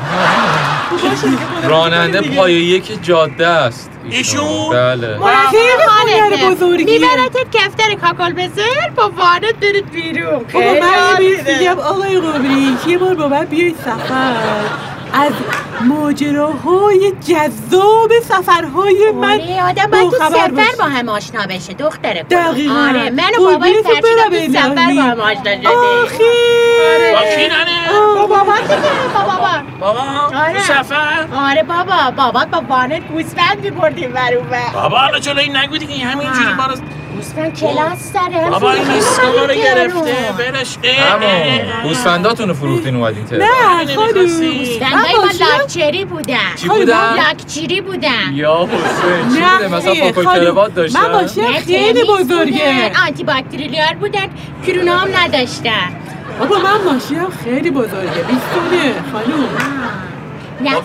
راننده پای یک جاده است. ایشون؟ بله. خونه بزرگیه میبرتت کفتر کاکل بزر با وانت برید بیرون. بابا خیلی من یه. میگم آقای قبری یه بار با من بیای سفر. از ماجراهای جذاب سفرهای من آره آدم باید تو سفر. با هم آشنا بشه دختره. دقیقاً. آره من و بابای فرشیدم تو سفر با الهی. هم آشنا شدیم کی ننه؟ با بابا با بابا بابا آره. تو سفر آره بابا بابات با وانت گوسفند میبردیم بر اون. بابا حالا جلو این نگو دیگه همینجوری. ما رو گوسفند کلاس داره بابا این ایستگاه رو گرفته برش اه، اه، همون اه. گوسفنداتون رو فروختین اومدین تهران نه خانم نمی‌خواستی؟ گوسفندای من ما. لاکچری بودن چی بودن؟ لاکچری بودن یا حسین چی بوده مثلا. کروات داشتن من باشه خیلی بزرگه. آنتی باکتریلیار بودن کرونا هم نداشتن بابا من ماشینم خیلی بزرگه بیستونه خانوم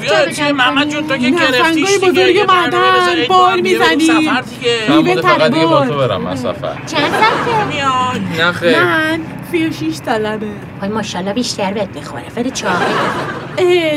بیا چی محمد جون تو که نه، گرفتیش بزرگ معدن، بال می‌زنی. سفر دیگه. من فقط دیگه با. تو برم من سفر. چند سالته؟ میاد. نه خیر. من سی و شیش سالمه. وای ماشاءالله بیشتر بهت می‌خوره. فر چاقی.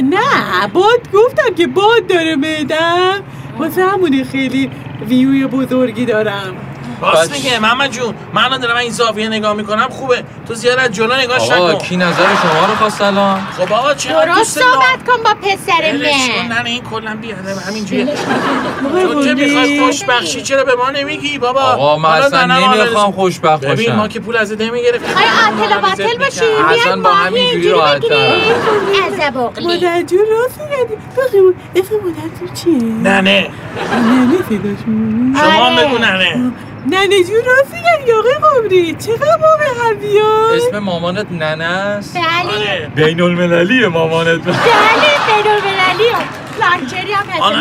نه باد گفتم که باد داره میدم. واسه همونه خیلی ویوی بزرگی دارم. راست. میگه محمد جون من الان دارم این زاویه نگاه می‌کنم خوبه. تو زیاد از جلو نگاهش آقا نکن. کی نظر شما رو خواست الان؟ خب آقا چرا درست دوست صحبت کن با پسر من. نه این کلا بیادم همینجوری تو که قلی. می‌خوای خوشبخشی چرا به ما نمیگی؟ بابا آقا من اصلا نمی‌خوام خوشبخت ببین ما باشم که پول از نمی‌گرفتیم آیا عاطل و باطل باشی؟ اصلا بیاد با همینجوری راحت اقلی مادر جون راست میگردی بخیمون اسم مادرتون چیه؟ نه نه نه شما آره. بگو نه نه ننه جون راست میگردی آقای قمری. چقدر با به اسم مامانت ننه است. بله. آره. بین المللیه مامانت. بله بینالمللی لاکچری هم هست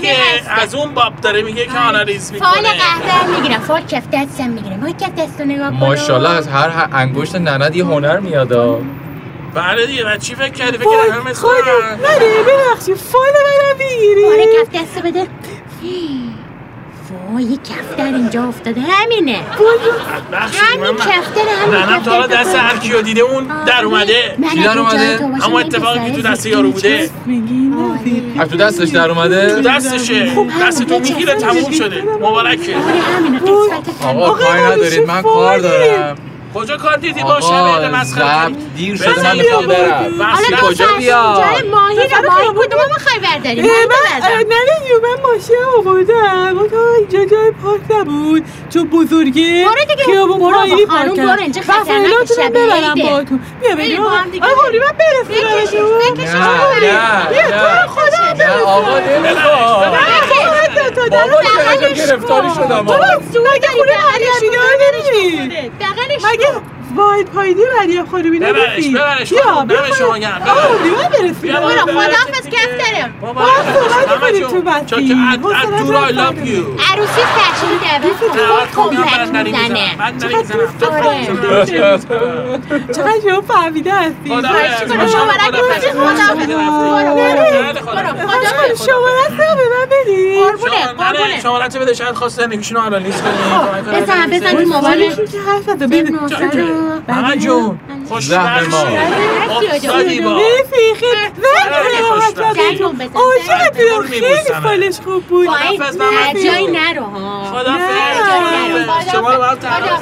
دیگه از اون باب داره میگه که آنالیز فال می‌کنه قهوه هم می‌گیرم. فال کف دست هم می‌گیرم. ما کف دست رو نگاه کن ماشاءالله از هر انگشت ننت یه هنر میاد. بله دیگه بعد چی فکر کردی؟ فکر همه مثل خانم. من؟ ننه ببخشی فال منم بگیری آره کف دست رو بده. وای یه کفتر اینجا افتاده. همینه. همین کفتر همین ننم تا حالا دست هر کیو دیده اون در اومده. من کی در اومده؟ تو اما اتفاقی که تو دست یارو بوده. آره. از تو دستش در اومده؟ دستشه. دست تو می‌گیره تموم شده. مبارکه. آره آقا کاری ما ندارید. من کار. دارم. کجا کار دیدی؟ با شب آقا مسخره؟ دیر شده من بیا می‌خوام. برم حالا. تو کجا؟ جای ماهی رو ماهی. کدوم می‌خوای برداری؟ من جون من ماشین آوردم. اون جای پارک نبود. چون برو دیگه، خیابون برو خانم، پارک برو،. اینجا وسایلاتونم شب ببرم. باهاتون بیا بریم آقا آقا من بکشش نه نه بیا. تو رو خدا نه نه نمی‌خوام تا بابا گرفتاری شدم بابا. مگه خونه مریم بیدار نمیری مگه واحد پایینی مریم خانومی ببرش نمیری ببرش بیا خانم، بیا شما گرم. ببرش. قمری من بیا برسونم خداحافظ کفترم بابا با صحبت جون، تو دور I love you. عروسی فرشون دعوت کن خب، می‌زنم. می‌زنه من نری می‌زنم. چقدر چقدر شما فهمیده هستی. مبارک باشه. خداحافظ. برو، برو. برو، خداحافظ. شما رست به من بدید قربونه قربونه شما بده شاید خواست زندگیشون رو آنالیز کنی بزن بزن تو موبایلت که حرف زده بده محمد جون خوش ما. افتادی با عاشقت زنگ بودم خیلی. فالش خوب بود. نه، جون. جایی نرو. ها خدافظ. شما رو باید تعریف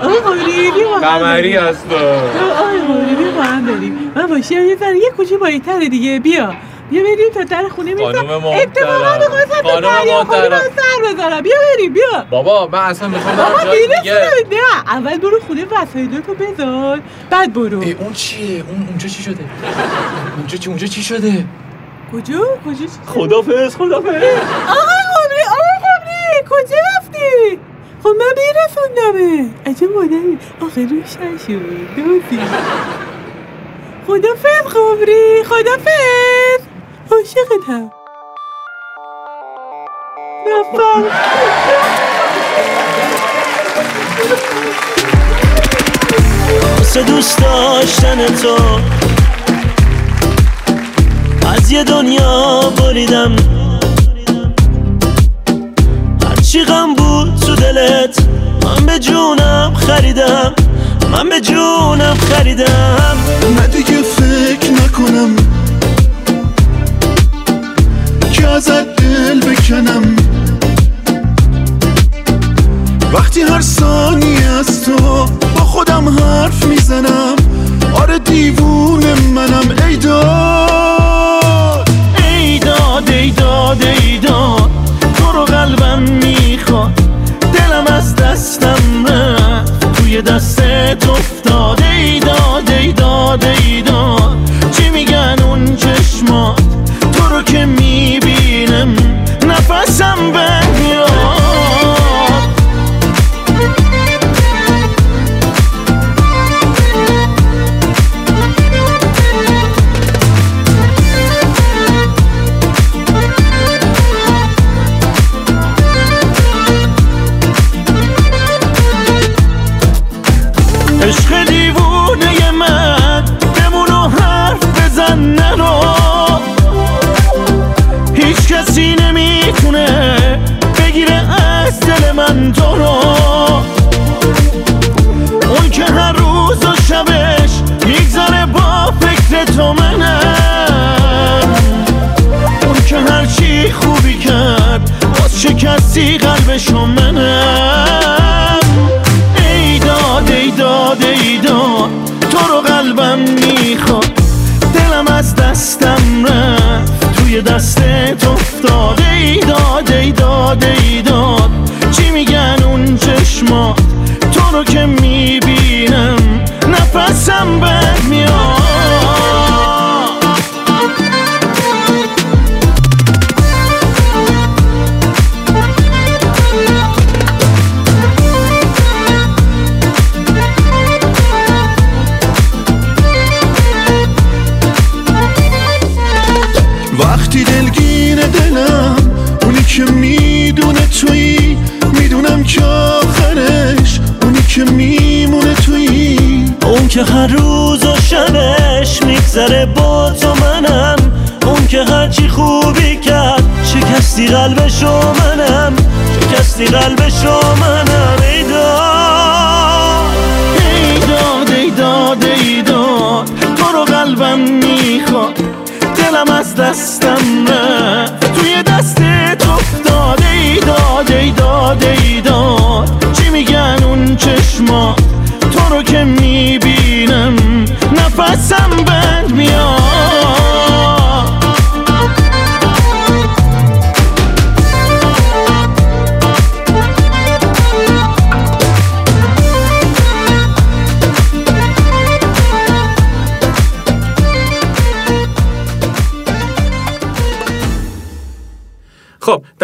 آقای قمری بیا با هم قمری هست تو. آقای قمری با هم بریم من باشیم یه ذره یه کوچه بالاتره دیگه. بیا. بیا بریم تا در خونه می‌رسم. اتفاقا می‌خواستم به دریا محترم. سر بزنم بیا بریم بیا. بابا من اصلا می‌خوام بابا برم جای دیگه. نه اول برو خونه وسایلاتو بذار. بعد برو. ای، اون چیه؟ اون اونجا چی شده؟ اونجا چی اونجا چی شده؟ کجا؟ کجا چی؟ خدافظ خدافظ. آقای قمری آقای قمری کجا رفتی؟ خب من بیرسوندمه عجب مادری آخه روشن شد دوزی خدافز قمری خدافز عاشقتم. رفتم واسه دوست داشتن تو از یه دنیا بریدم. چی غم بود تو دلت من به جونم خریدم. من به جونم خریدم. نه دیگه فکر نکنم. که ازت دل بکنم. وقتی هر ثانیه از تو با خودم حرف می‌زنم آره دیوونه منم. ای داد ای داد ای داد تو رو قلبم می‌خواد. دلم از دستم رفت توی دستت افتاد. ای داد ای داد ای داد.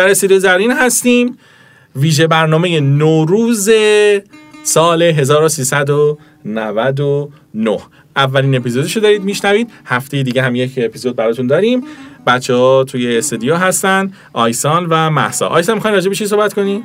در استودیو زرین هستیم. ویژه برنامه نوروز سال 1399 اولین اپیزودشو دارید میشنوید. هفته دیگه هم یک اپیزود براتون داریم. بچه ها توی استودیو هستن آیسان و محسا. آیسان می‌خواین راجع به چی صحبت کنی؟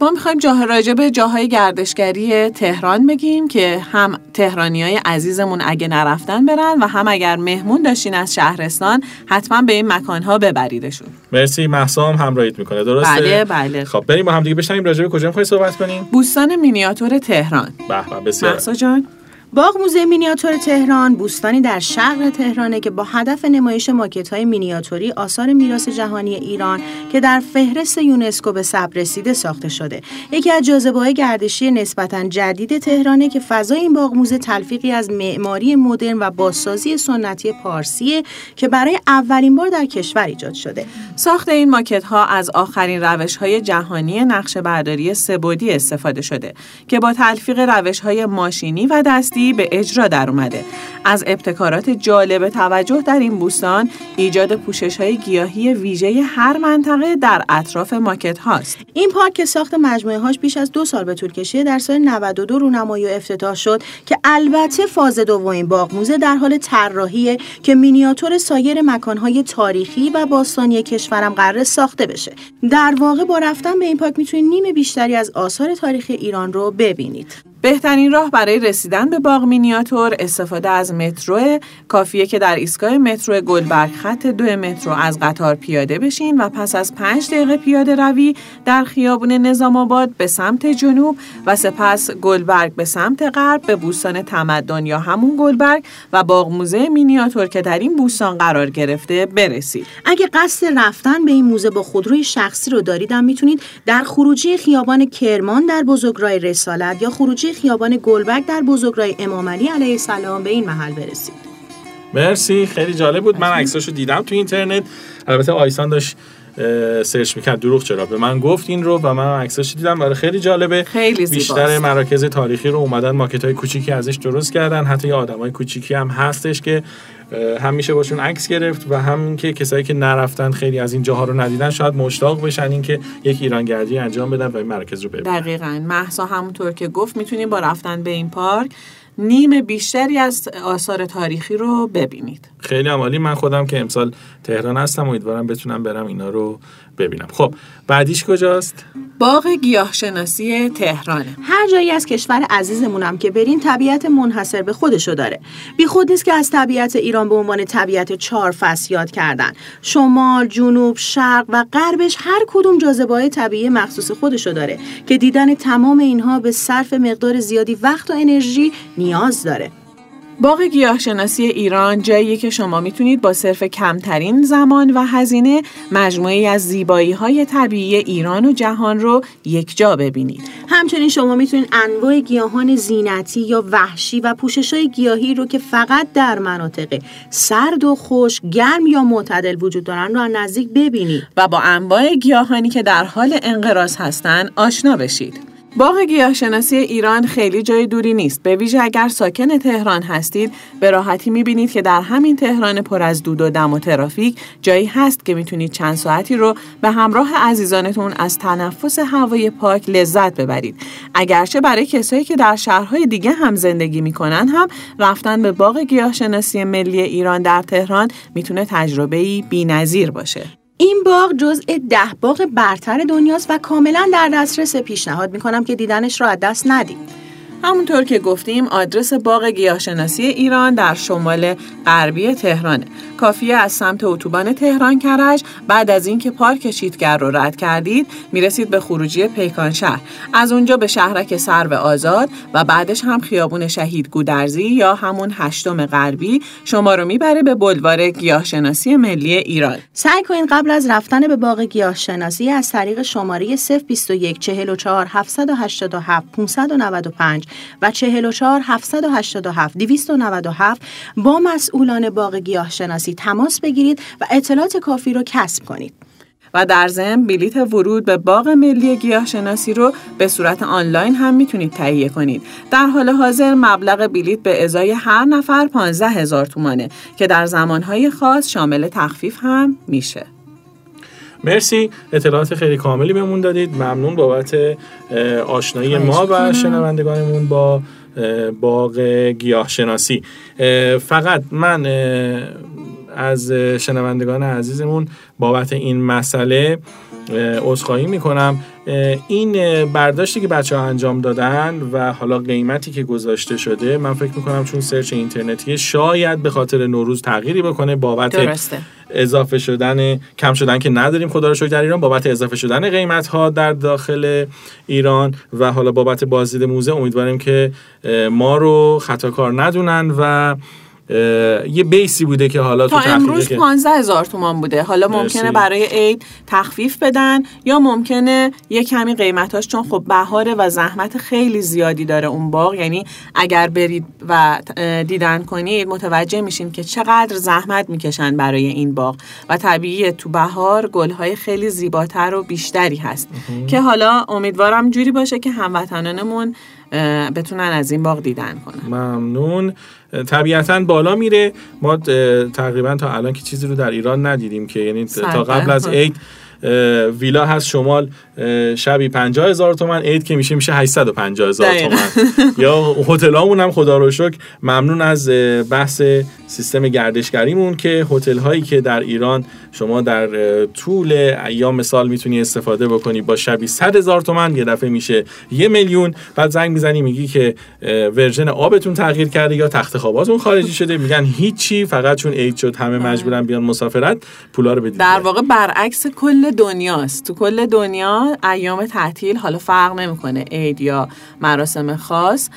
ما می‌خوایم جاه راجع به جاهای گردشگری تهران بگیم که هم تهرانی های عزیزمون اگه نرفتن برن و هم اگر مهمون داشتین از شهرستان حتما به این مکانها ببریدشون. مرسی. محسا هم همراهیت می‌کنه. درسته؟ بله بله. خب بریم با هم دیگه بشنویم راجع به کجا می‌خوای صحبت کنیم؟ بوستان مینیاتور تهران. به بسیار. محسا جان. باغ موزه مینیاتور تهران بوستانی در شرق تهرانه که با هدف نمایش ماکت های مینیاتوری آثار میراث جهانی ایران که در فهرست یونسکو به ثبت رسیده ساخته شده. یکی از جاذبه های گردشی نسبتا جدید تهرانه که فضای این باغ موزه تلفیقی از معماری مدرن و بازسازی سنتی پارسیه که برای اولین بار در کشور ایجاد شده. ساخت این ماکت ها از آخرین روش های جهانی نقشه برداری سبودی استفاده شده که با تلفیق روش های ماشینی و دستی به اجرا در اومده. از ابتکارات جالب توجه در این بوستان ایجاد پوشش های گیاهی ویژه هر منطقه در اطراف ماکت هاست. این پارک که ساخت مجموعه هاش بیش از دو سال به طول کشیده در سال 92 رونمایی و افتتاح شد که البته فاز دومین باغ موزه در حال طراحیه که مینیاتور سایر مکانهای تاریخی و باستانی کشورم قرار ساخته بشه در واقع با رفتن به این پارک می‌تونید نیم بیشتری از آثار تاریخی ایران رو ببینید بهترین راه برای رسیدن به باغ مینیاتور استفاده از مترو کافیه که در ایستگاه مترو گلبرگ خط دو مترو از قطار پیاده بشین و پس از پنج دقیقه پیاده روی در خیابون نظام آباد به سمت جنوب و سپس گلبرگ به سمت غرب به بوستان تمدن یا همون گلبرگ و باغ موزه مینیاتور که در این بوستان قرار گرفته برسید. اگه قصد رفتن به این موزه با خودروی شخصی رو دارید هم می‌تونید در خروجی خیابان کرمان در بزرگراه رسالت یا خروجی خیابان گلبرگ در بزرگراه امام علی علیه السلام به این محل برسید. مرسی خیلی جالب بود. من عکساشو دیدم تو اینترنت. البته آیسان داشت سرچ می‌کرد دروغ چرا. به من گفت این رو و من عکساش دیدم. برای خیلی جالبه. خیلی زیباست. بیشتر مراکز تاریخی رو اومدن ماکت های کوچیکی ازش درست کردن. حتی یه آدم های کوچیکی هم هستش که هم میشه باشون عکس گرفت و هم که کسایی که نرفتن خیلی از این جاها رو ندیدن شاید مشتاق بشن اینکه یک ایرانگردی انجام بدن و این مراکز رو ببینن. دقیقا. محسا همونطور که گفت می‌تونید با رفتن به این پارک نیم بیشتری از آثار تاریخی رو ببینید. خیلی عمالی من خودم که امسال تهران هستم امیدوارم بتونم برم اینا رو ببینم. خب بعدیش کجاست؟ باغ گیاهشناسی تهرانه. هر جایی از کشور عزیزمونم که برین طبیعت منحصر به خودشو داره. بی خود نیست که از طبیعت ایران به عنوان طبیعت چهار فصل یاد کردن. شمال جنوب شرق و غربش هر کدوم جاذبه‌های طبیعی مخصوص خودشو داره که دیدن تمام اینها به صرف مقدار زیادی وقت و انرژی نیاز داره. باغ گیاهشناسی ایران جاییه که شما می‌تونید با صرف کمترین زمان و هزینه مجموعی از زیبایی های طبیعی ایران و جهان رو یک جا ببینید. همچنین شما می‌تونید انواع گیاهان زینتی یا وحشی و پوشش های گیاهی رو که فقط در مناطق سرد و خشک، گرم یا معتدل وجود دارن رو نزدیک ببینید. و با انواع گیاهانی که در حال انقراض هستند آشنا بشید. باغ گیاهشناسی ایران خیلی جای دوری نیست. به ویژه اگر ساکن تهران هستید، به راحتی می‌بینید که در همین تهران پر از دود و دم و ترافیک جایی هست که می‌تونید چند ساعتی رو به همراه عزیزانتون از تنفس هوای پاک لذت ببرید. اگرچه برای کسایی که در شهرهای دیگه هم زندگی می‌کنن هم رفتن به باغ گیاهشناسی ملی ایران در تهران می‌تونه تجربه‌ای بی‌نظیر باشه. این باغ جزء ده باغ برتر دنیاست و کاملا در دسترس پیشنهاد می‌کنم که دیدنش رو از دست ندید. همونطور که گفتیم آدرس باغ گیاهشناسی ایران در شمال غربی تهرانه. کافیه از سمت اتوبان تهران کرج بعد از اینکه پارک شیتگر رو رد کردید می‌رسید به خروجی پیکان شهر. از اونجا به شهرک سرو آزاد و بعدش هم خیابون شهید گودرزی یا همون هشتم غربی شما رو می‌بره به بلوار گیاهشناسی ملی ایران. سعی کنید قبل از رفتن به باغ گیاهشناسی از طریق شماره 021 44 787 595 و 44 787 297 با مسئولان باغ گیاهشناسی تماس بگیرید و اطلاعات کافی رو کسب کنید. و در ضمن بلیت ورود به باغ ملی گیاهشناسی رو به صورت آنلاین هم می‌تونید تهیه کنید. در حال حاضر مبلغ بلیت به ازای هر نفر 15 هزار تومانه که در زمانهای خاص شامل تخفیف هم میشه. مرسی. اطلاعات خیلی کاملی بهمون دادید. ممنون بابت آشنایی ما و شنوندگانمون با باغ گیاه شناسی فقط من از شنوندگان عزیزمون بابت این مسئله اه، عذرخواهی می‌کنم این برداشتی که بچه ها انجام دادن و حالا قیمتی که گذاشته شده من فکر می‌کنم چون سرچ اینترنتی شاید به خاطر نوروز تغییری بکنه بابت درسته. اضافه شدن کم شدن که نداریم خدا رو شکر در ایران بابت اضافه شدن قیمت ها در داخل ایران و حالا بابت بازدید موزه امیدواریم که ما رو خطاکار ندونن و یه بیسی بوده که حالا تا تو امروز تحقیقی که 15 هزار تومان بوده. حالا مرسی. ممکنه برای عید تخفیف بدن یا ممکنه یه کمی قیمتاش چون خب بهاره و زحمت خیلی زیادی داره اون باغ. یعنی اگر برید و دیدن کنید متوجه میشین که چقدر زحمت می‌کشن برای این باغ. و طبیعی تو بهار گلهای خیلی زیباتر و بیشتری هست. که حالا امیدوارم جوری باشه که هموطنانمون بتونن از این باغ دیدن کنن. ممنون. طبیعتا بالا میره. ما تقریبا تا الان که چیزی رو در ایران ندیدیم که یعنی تا قبل از. عید ویلا هست شمال شبی 50 هزار تومن عید که میشه میشه 850 هزار. تومن. یا هتلامون هم خدا رو شکر ممنون از بحث سیستم گردشگریمون که هتل هایی که در ایران شما در طول ایام سال می‌تونی استفاده بکنی با شبی 100 هزار تومن یه دفعه میشه یه میلیون. بعد زنگ می‌زنی میگی که ورژن آبتون تغییر کرده یا تخت خواباتون خارجی شده. میگن هیچی فقط چون عید شد همه مجبورن بیان مسافرت پولا رو بدید در واقع برعکس کل دنیاست. تو کل دنیا ایام تعطیل حالا فرق نمی‌کنه عید یا مراسم خاص.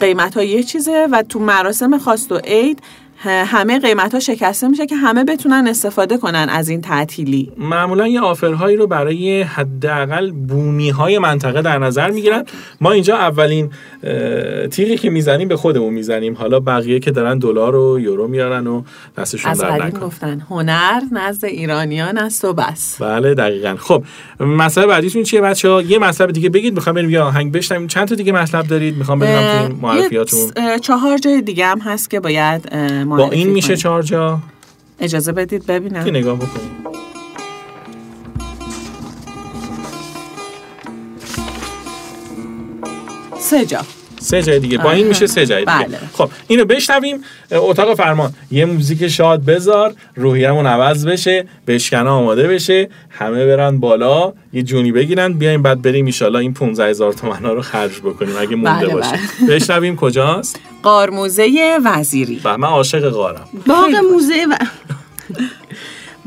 قیمت ها یه چیزه و تو مراسم خاص و عید همه قیمت ها شکسته میشه که همه بتونن استفاده کنن از این تعطیلی. معمولا یه آفرهایی رو برای حداقل بومی های منطقه در نظر می‌گیرن. ما اینجا اولین اه، تیغی که می‌زنیم به خودمون می‌زنیم. حالا بقیه که دارن دلار و یورو میارن و دستشون از در گفتن هنر نزد ایرانیان است و بس. بله دقیقا. خب مسئله بعدیتون چیه بچه ها یه مطلب دیگه بگید. می‌خوام بریم یه آهنگ بشنویم. چند تا دیگه مطلب دارید؟ می‌خوام ببینم تو معرفیاتون. چهار جای دیگه هم هست که باید با این میشه. چهار جا اجازه بدید که ببینم نگاه بکنیم؟ سه جا. سه جای دیگه. با این. میشه سه جای دیگه. بله. خب اینو بشنویم. اتاق فرمان. یه موزیک شاد بذار روحیمون عوض بشه بشکنه آماده بشه. همه برن بالا یه جونی بگیرن. بیایم بعد بریم ایشالا این 15 هزار تومن ها رو خرج بکنیم اگه مونده بله، باشه. بشنویم کجاست؟ قارموزه وزیری. و من عاشق غارم باغ موزه و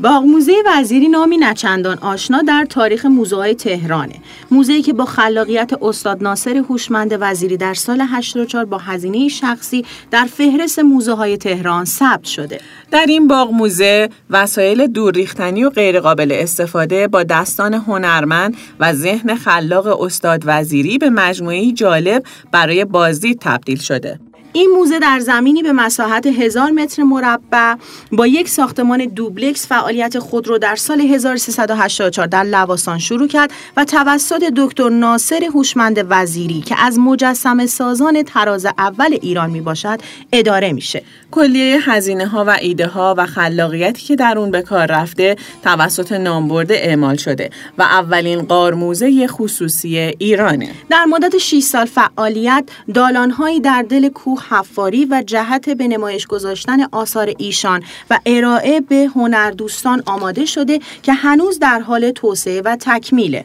باغ موزه وزیری نامی نچندان آشنا در تاریخ موزه های تهرانه موزه‌ای که با خلاقیت استاد ناصر هوشمند وزیری در سال 84 با هزینه شخصی در فهرست موزه های تهران ثبت شده در این باغ موزه وسایل دور ریختنی و غیرقابل استفاده با دستان هنرمند و ذهن خلاق استاد وزیری به مجموعی جالب برای بازدید تبدیل شده. این موزه در زمینی به مساحت هزار متر مربع با یک ساختمان دوبلکس فعالیت خود را در سال 1384 در لواسان شروع کرد و توسط دکتر ناصر هوشمند وزیری که از مجسم سازان تراز اول ایران می باشد اداره میشه. کلیه هزینه ها و ایده ها و خلاقیتی که در اون به کار رفته توسط نامبرده اعمال شده و اولین قارموزه خصوصی ایرانه. در مدت 6 سال فعالیت دالانهایی در دل کوه حفاری و جهت به نمایش گذاشتن آثار ایشان و ارائه به هنردوستان آماده شده که هنوز در حال توسعه و تکمیله.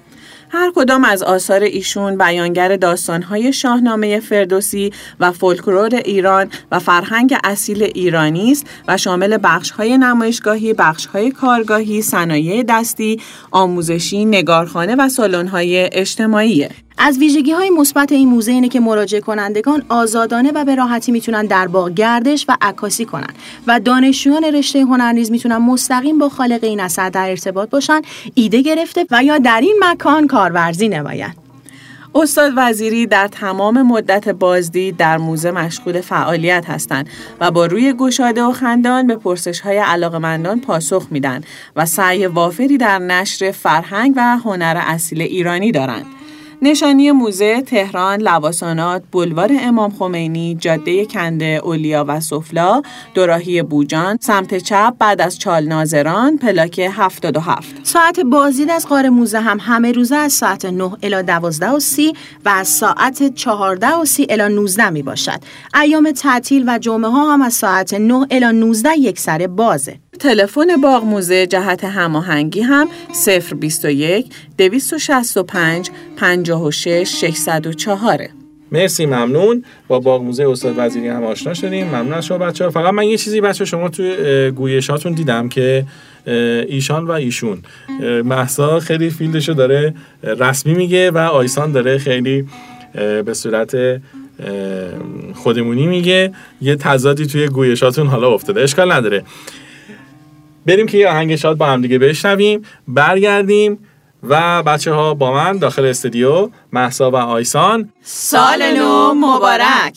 هر کدام از آثار ایشون بیانگر داستانهای شاهنامه فردوسی و فولکلور ایران و فرهنگ اصیل ایرانی است و شامل بخشهای نمایشگاهی، بخشهای کارگاهی، صنایع دستی، آموزشی، نگارخانه و سالن‌های اجتماعیه. از ویژگی های مثبت این موزه اینه که مراجع کنندگان آزادانه و به راحتی می‌تونن در باغ گردش و عکاسی کنن و دانشجویان رشته هنر نیز می‌تونن مستقیم با خالق این اثر در ارتباط باشن ایده گرفته و یا در این مکان کارورزی نمایند استاد وزیری در تمام مدت بازدید در موزه مشغول فعالیت هستند و با روی گشاده و خندان به پرسش های علاقمندان پاسخ میدن و سعی وافری در نشر فرهنگ و هنر اصیل ایرانی دارند. نشانی موزه تهران، لواسانات، بلوار امام خمینی، جاده کنده اولیا و سفلا، دوراهی بوجان، سمت چپ بعد از چال ناظران، پلاک 77. ساعت بازدید از غار موزه هم همه روزه از ساعت 9 الی 12 و 30 و از ساعت 14 و 30 الی 19 می باشد. ایام تعطیل و جمعه ها هم از ساعت 9 الی 19 یک سره بازه. تلفن باغ موزه جهت هماهنگی هم 021 265 56 604 مرسی ممنون. با باغ موزه استاد وزیری هم آشنا شدیم. ممنون از شما بچه ها فقط من یه چیزی بچه شما اه، گویشاتون دیدم که ایشان و ایشون. محسا خیلی فیلدشو داره رسمی میگه و آیسان داره خیلی به صورت خودمونی میگه. یه تضادی توی گویشاتون حالا افتاده. اشکال نداره. بریم که یه آهنگ شاد با هم دیگه بشنویم برگردیم و بچه ها با من داخل استودیو محسا و آیسان. سال نو مبارک.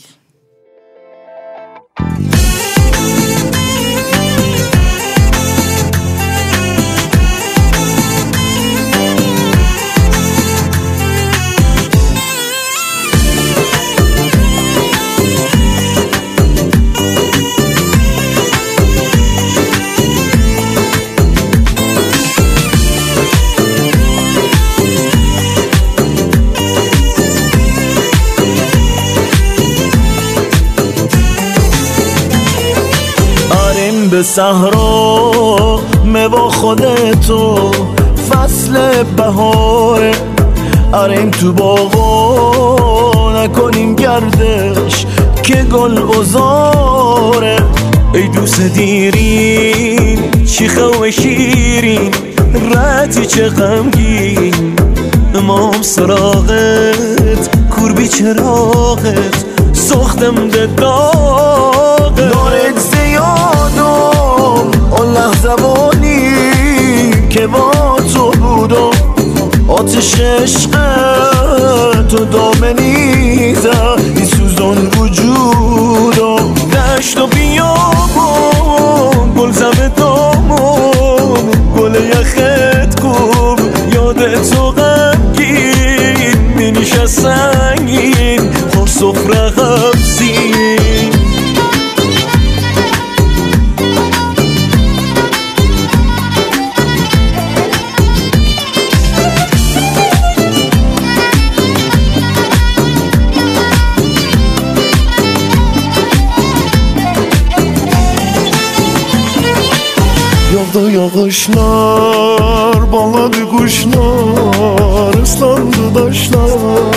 صحرا موا خودتو فصل بهاره اریم تو باغا نکنیم گردش که گل بزاره ای دوست دیرین چیخه و شیرین رتی چه غمگین امام سراغت کوربی چراغت سختم ده داغ دارت زیادم بانی که با تو بودم آتش عشق تو دامنیزه این سوزان وجودم دشت و بیابم گل زم دامم گل یخت کوب یاد تو غمگین مینیش از سنگین خور سفره خبزین Yağdı yağışlar, bağladı kuşlar ıslandı taşlar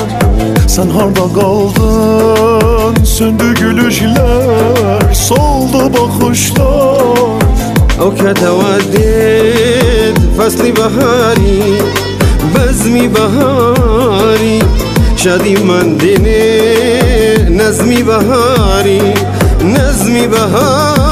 Sen harda kaldın, söndü gülüşler Soldu bakışlar او كتودد فصل بهاری بزمی بهاری شدی من دینه نظمی بهاری نظمی بهاری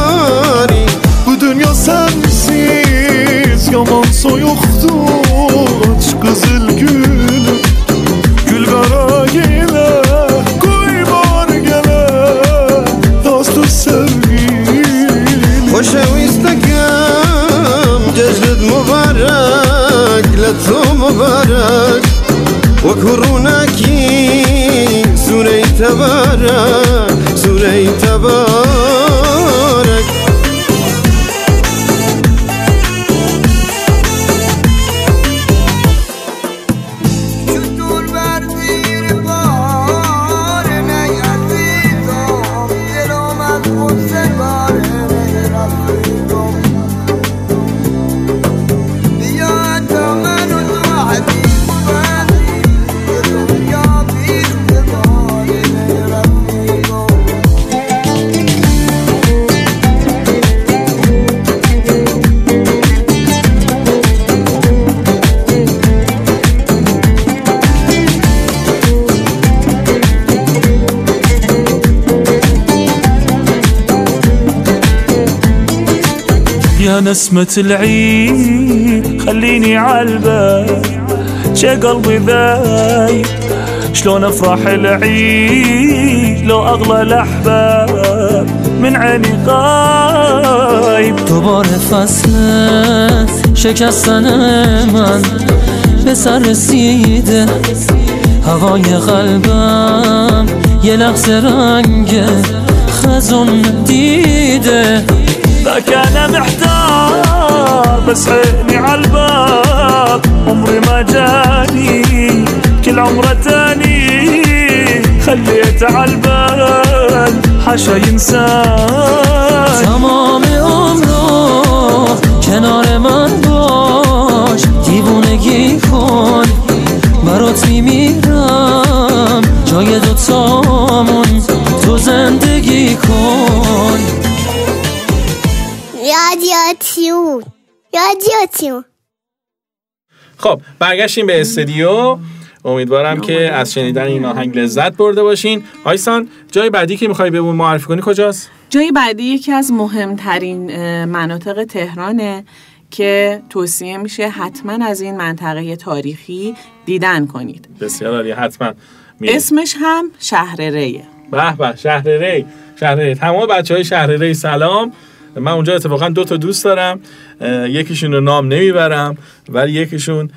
وكورونا كي سوري تبارك. نسمة العيد خليني عالبال شي قلبي ذايب. شلون أفرح العيد لو أغلى الاحباب من عيني غايب. دوباره فصل شکستن من به سر رسیده هوای قلبم یه لحظه رنگ خزون دیده ذاك انا محتار بس عيني عالباب عمري ما جاني كل عمره تاني. خليت عالبال حاشا ينساني تمام عمرو کنار من باش. دیوونگی کن برات میمیرم جای دوتامون تو زندگی کن. رادیاتیون رادیاتیون خب برگشتیم به استودیو. امیدوارم که از شنیدن این آهنگ لذت برده باشین. آیسان جای بعدی که می‌خوای بهمون معرفی کنی کجاست؟ جای بعدی یکی از مهمترین مناطق تهرانه که توصیه میشه حتما از این منطقه تاریخی دیدن کنید. بسیار عالی حتما میریم. اسمش هم شهر ریه به به شهر ری. شهر ری. تمام بچه های شهر ری سلام. من اونجا اتفاقا دو تا دوست دارم یکیشون رو نام نمی‌برم ولی یکیشون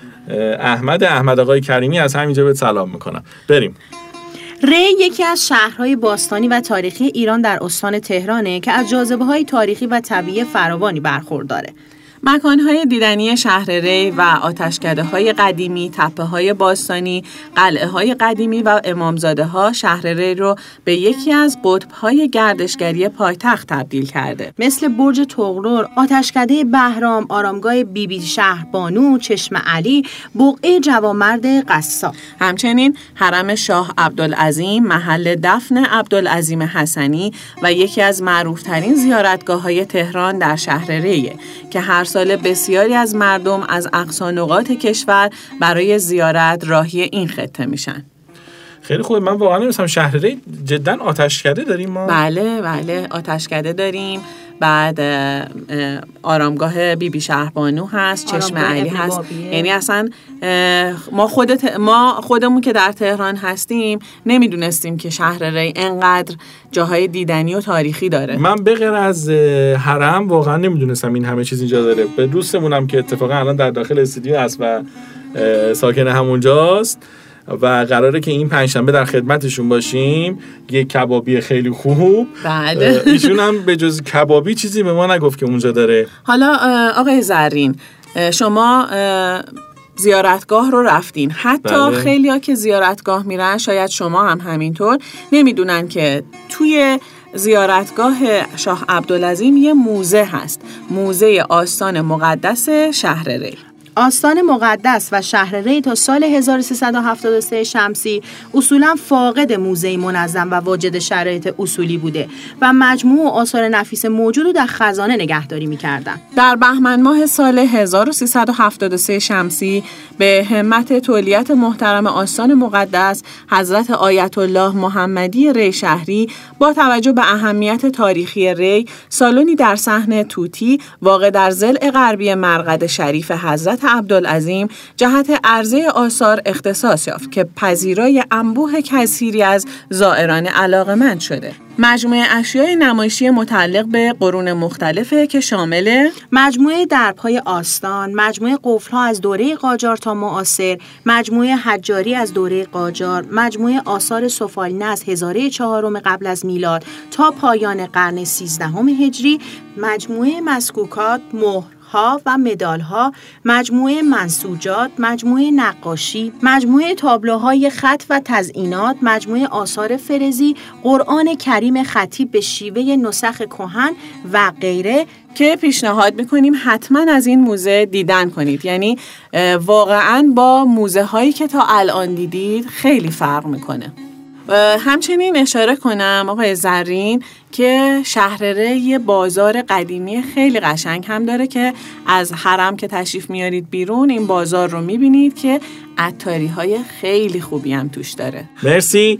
احمد احمد آقای کریمی از همینجا به سلام می‌کنم بریم ری یکی از شهرهای باستانی و تاریخی ایران در استان تهرانه که از جاذبه های تاریخی و طبیعی فراوانی برخورداره. مکانهای دیدنی شهر ری و آتشکده های قدیمی، تپه های باستانی، قلعه های قدیمی و امامزاده ها شهر ری رو به یکی از قطب های گردشگری پایتخت تبدیل کرده. مثل برج تغرور، آتشکده بهرام، آرامگاه بیبی شهر بانو، چشم علی، بقعه جوامرد قصاب. همچنین حرم شاه عبدالعظیم، محل دفن عبدالعظیم حسنی و یکی از معروفترین زیارتگاه های تهران در شهر ریه که هر سال بسیاری از مردم از اقصا نقاط کشور برای زیارت راهی این خطه میشن. خیلی خوبه. من واقعا نمیستم شهر ری جدا آتشکده داریم ما؟ بله بله آتشکده داریم. بعد اه، اه، آرامگاه بیبی شهربانو هست چشم علی هست. یعنی اصلا ما خودت ما خودمون که در تهران هستیم نمی‌دونستیم که شهر ری انقدر جاهای دیدنی و تاریخی داره. من به غیر از حرم واقعا نمی‌دونستم این همه چیز اینجا داره. به دوستمونم که اتفاقا الان در داخل استودیو هست و ساکن همونجاست. و قراره که این پنجشنبه در خدمتشون باشیم. یک کبابی خیلی خوب. بله. ایشون هم به جز کبابی چیزی به ما نگفت که اونجا داره. حالا آقای زرین شما اه، زیارتگاه رو رفتین. حتی بله. خیلی ها که زیارتگاه میرن شاید شما هم همینطور نمی‌دونن که توی زیارتگاه شاه عبدالعظیم یه موزه هست. موزه آستان مقدس شهر ری آستان مقدس و شهر ری تا سال 1373 شمسی اصولا فاقد موزه منظم و واجد شرایط اصولی بوده و مجموع آثار نفیس موجود در خزانه نگهداری می‌کردن. در بهمن ماه سال 1373 شمسی به همت تولیت محترم آستان مقدس حضرت آیت الله محمدی ری شهری با توجه به اهمیت تاریخی ری سالنی در صحن توتی واقع در ضلع غربی مرقد شریف حضرت عبدالعظیم جهت عرضه آثار اختصاص یافت که پذیرای انبوه کثیری از زائران علاقمند شده. مجموعه اشیای نمایشی متعلق به قرون مختلفه که شامل مجموعه درب‌های آستان، مجموعه قفل‌ها از دوره قاجار تا معاصر، مجموعه حجاری از دوره قاجار، مجموعه آثار سفالینه از هزاره چهارم قبل از میلاد تا پایان قرن سیزدهم هجری، مجموعه مسکوکات، مهرها و مدالها، مجموعه منسوجات، مجموعه نقاشی، مجموعه تابلوهای خط و تزئینات، مجموعه آثار فرزی، قرآن کریم خطی به شیوه نسخ کهن و غیره که پیشنهاد می‌کنیم حتما از این موزه دیدن کنید. یعنی واقعا با موزه هایی که تا الان دیدید خیلی فرق می‌کنه. همچنین اشاره کنم آقای زرین که شهر ری یه بازار قدیمی خیلی قشنگ هم داره که از حرم که تشریف میارید بیرون این بازار رو می‌بینید که عطاری های خیلی خوبی هم توش داره. مرسی.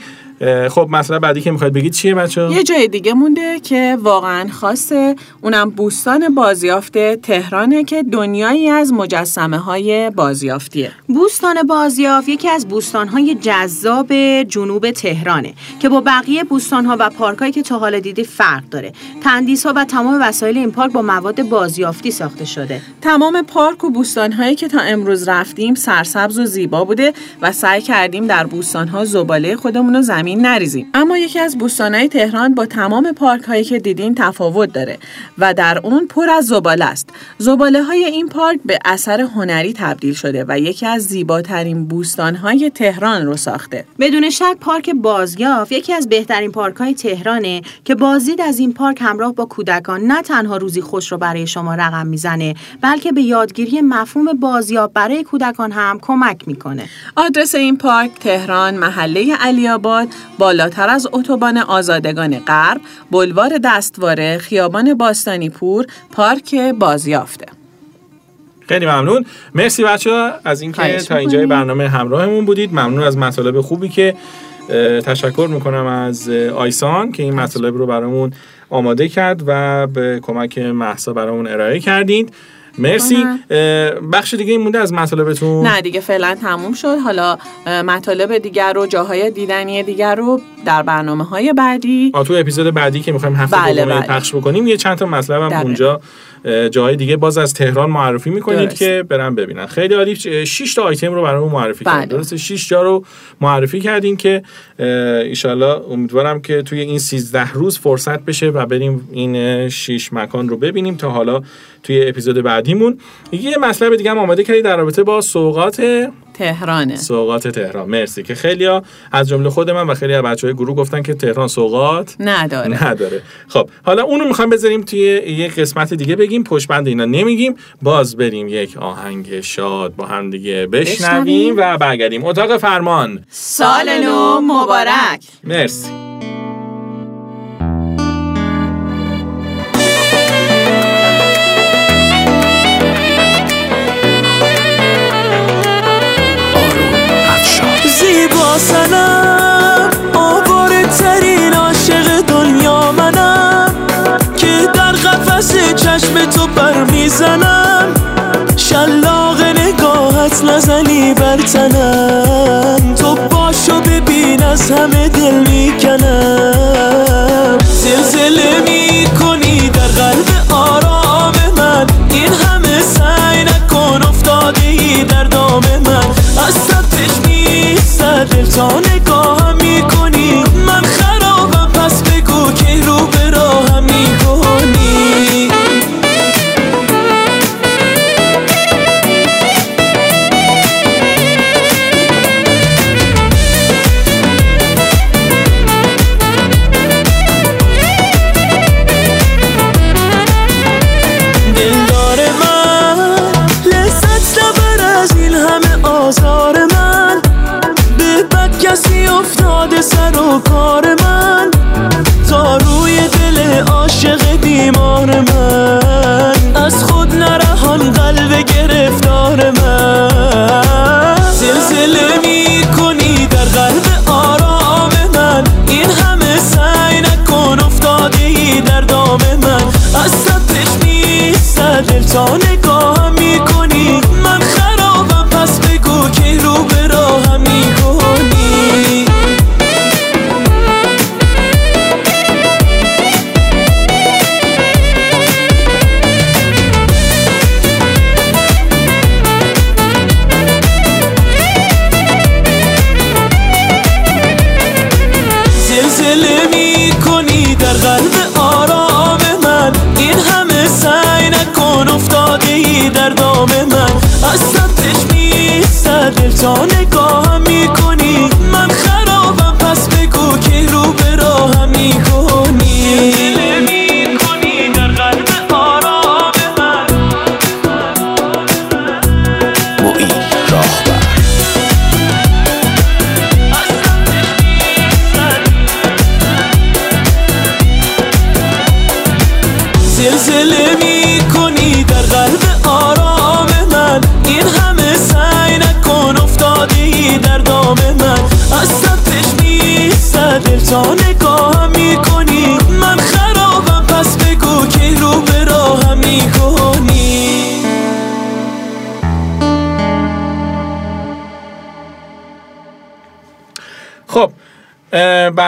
خب مسئله بعدی که می‌خواید بگید چیه بچه یه جای دیگه مونده که واقعا خاصه اونم بوستان بازیافت تهرانه که دنیایی از مجسمه های بازیافتیه بوستان بازیافت یکی از بوستان‌های جذاب جنوب تهرانه که با بقیه بوستان‌ها و پارکایی که تا حالا دیدی فرق داره. تندیس‌ها و تمام وسایل این پارک با مواد بازیافتی ساخته شده. تمام پارک و بوستانهایی که تا امروز رفتیم سرسبز و زیبا بوده و سعی کردیم در بوستانها زباله خودمون رو زمین نریزیم. اما یکی از بوستانهای تهران با تمام پارک هایی که دیدین تفاوت داره و در اون پر از زباله است. زباله های این پارک به اثر هنری تبدیل شده و یکی از زیباترین بوستانهای تهران رو ساخته. بدون شک پارک بازیافت یکی از بهترین پارک‌های تهرانه که بازدید از این پارک همراه با کودکان نه تنها روزی خوش رو برای شما رقم می‌زنه بلکه به یادگیری مفهوم بازیافت برای کودکان هم کمک می‌کنه. آدرس این پارک تهران محله علی آباد بالاتر از اتوبان آزادگان غرب بلوار دستواره خیابان باستانی پور پارک بازیافته. خیلی ممنون. مرسی بچه از اینکه تا اینجای. برنامه همراهمون بودید. ممنون از مطالب خوبی که تشکر می‌کنم از آیسان که این مطالب رو برامون آماده کرد و به کمک محسا برامون ارائه کردید. مرسی. بخش دیگه این مونده از مطالبتون؟ نه دیگه فعلا تموم شد. حالا مطالب دیگر رو جاهای دیدنی دیگر رو در برنامه های بعدی تو اپیزود بعدی که می‌خوایم هفته بله، بله. پخش بکنیم یه چند تا مطلب هم. اونجا اه، جاهای دیگه باز از تهران معرفی می‌کنید درست. که برن ببینن. خیلی عالی. 6 تا آیتم رو برامون معرفی بله. کردید درسته؟ 6 جا رو معرفی کردین که ایشالله امیدوارم که توی این 13 روز فرصت بشه و بریم این 6 مکان رو ببینیم تا حالا توی اپیزود بعدیمون. یه مطلب دیگه هم آماده کردید در رابطه با سوقات تهرانه. سوقات تهران. مرسی که خیلی از جمله خود من و خیلی از بچه های گروه گفتن که تهران سوقات نداره. نداره. خب حالا اونو می‌خوام بذاریم توی یک قسمت دیگه بگیم. پشت بند اینا نمیگیم. باز بریم یک آهنگ شاد با هم دیگه بشنویم بشنویم. و برگردیم. اتاق فرمان. سال نو مبارک. مرسی. سنم آواره ترین عاشق دنیا منم که در قفس چشم تو بر می‌زنم نگاهت نزنی بر تنم. تو باشو ببین از همه دل می‌کنم. زلزله می‌کنی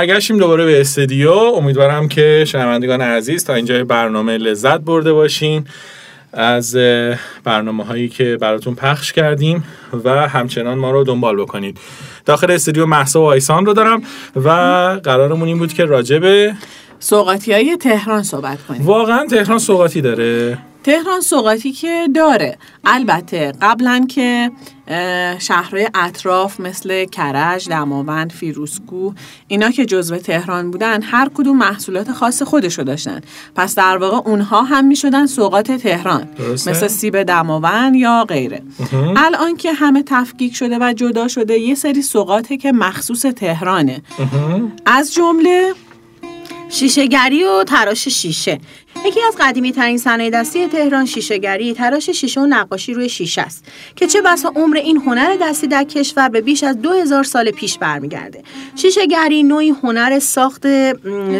برگشتیم دوباره به استودیو. امیدوارم که شنوندگان عزیز تا اینجای برنامه لذت برده باشین از برنامه هایی که براتون پخش کردیم و همچنان ما رو دنبال بکنید. داخل استودیو محسا و آیسان رو دارم و قرارمون این بود که راجع به سوقاتی های تهران صحبت کنیم. واقعا تهران سوقاتی داره؟ تهران سوقاتی که داره. البته قبلا که شهرهای اطراف مثل کرج، دماوند، فیروزکوه اینا که جزو تهران بودن هر کدوم محصولات خاص خودشو داشتن. پس در واقع اونها هم می‌شدن سوقات تهران. درسته. مثل سیب دماوند یا غیره. الان که همه تفکیک شده و جدا شده یه سری سوقاته که مخصوص تهرانه. از جمله شیشهگری و تراش شیشه. یکی از قدیمی ترین صنایع دستی تهران شیشهگری تراش شیشه و نقاشی روی شیشه است که چه بسا عمر این هنر دستی در کشور به بیش از 2000 سال پیش برمیگرده. شیشهگری نوعی هنر ساخت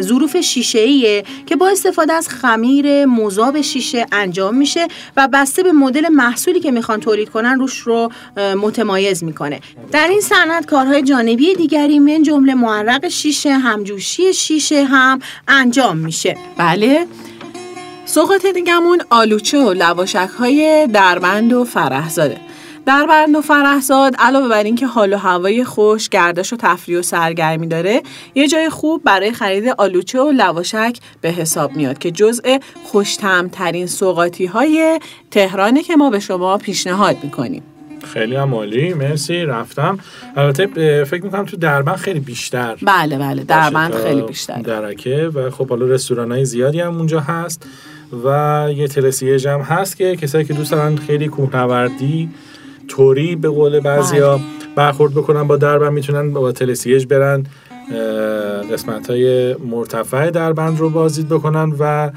ظروف شیشه‌ایه که با استفاده از خمیر مذاب شیشه انجام میشه و بسته به مدل محصولی که می‌خوان تولید کنن روش رو متمایز می‌کنه. در این صنعت کارهای جانبی دیگری من جمله معرق شیشه همجوشی شیشه هم انجام میشه. بله. سوقات دیگمون آلوچه و لواشک های دربند و فرهزاده دربند و فرهزاد علاوه بر اینکه حال و هوای خوش گردش و تفریح و سرگرمی داره یه جای خوب برای خرید آلوچه و لواشک به حساب میاد که جزء خوشتمترین سوقاتی های تهرانه که ما به شما پیشنهاد می‌کنیم. خیلی هم عالی مرسی رفتم. البته فکر می‌کنم تو دربند خیلی بیشتر. بله بله دربند خیلی بیشتر درکه و خب حالا رستوران های زیادی هم اونجا هست. و یه تلسیج هم هست که کسایی که دوست دارن خیلی کوهنوردی توری به قول بعضیا بله. برخورد بکنن با دربند می‌تونن با تلسیج برن قسمت های مرتفع دربند رو بازدید بکنن و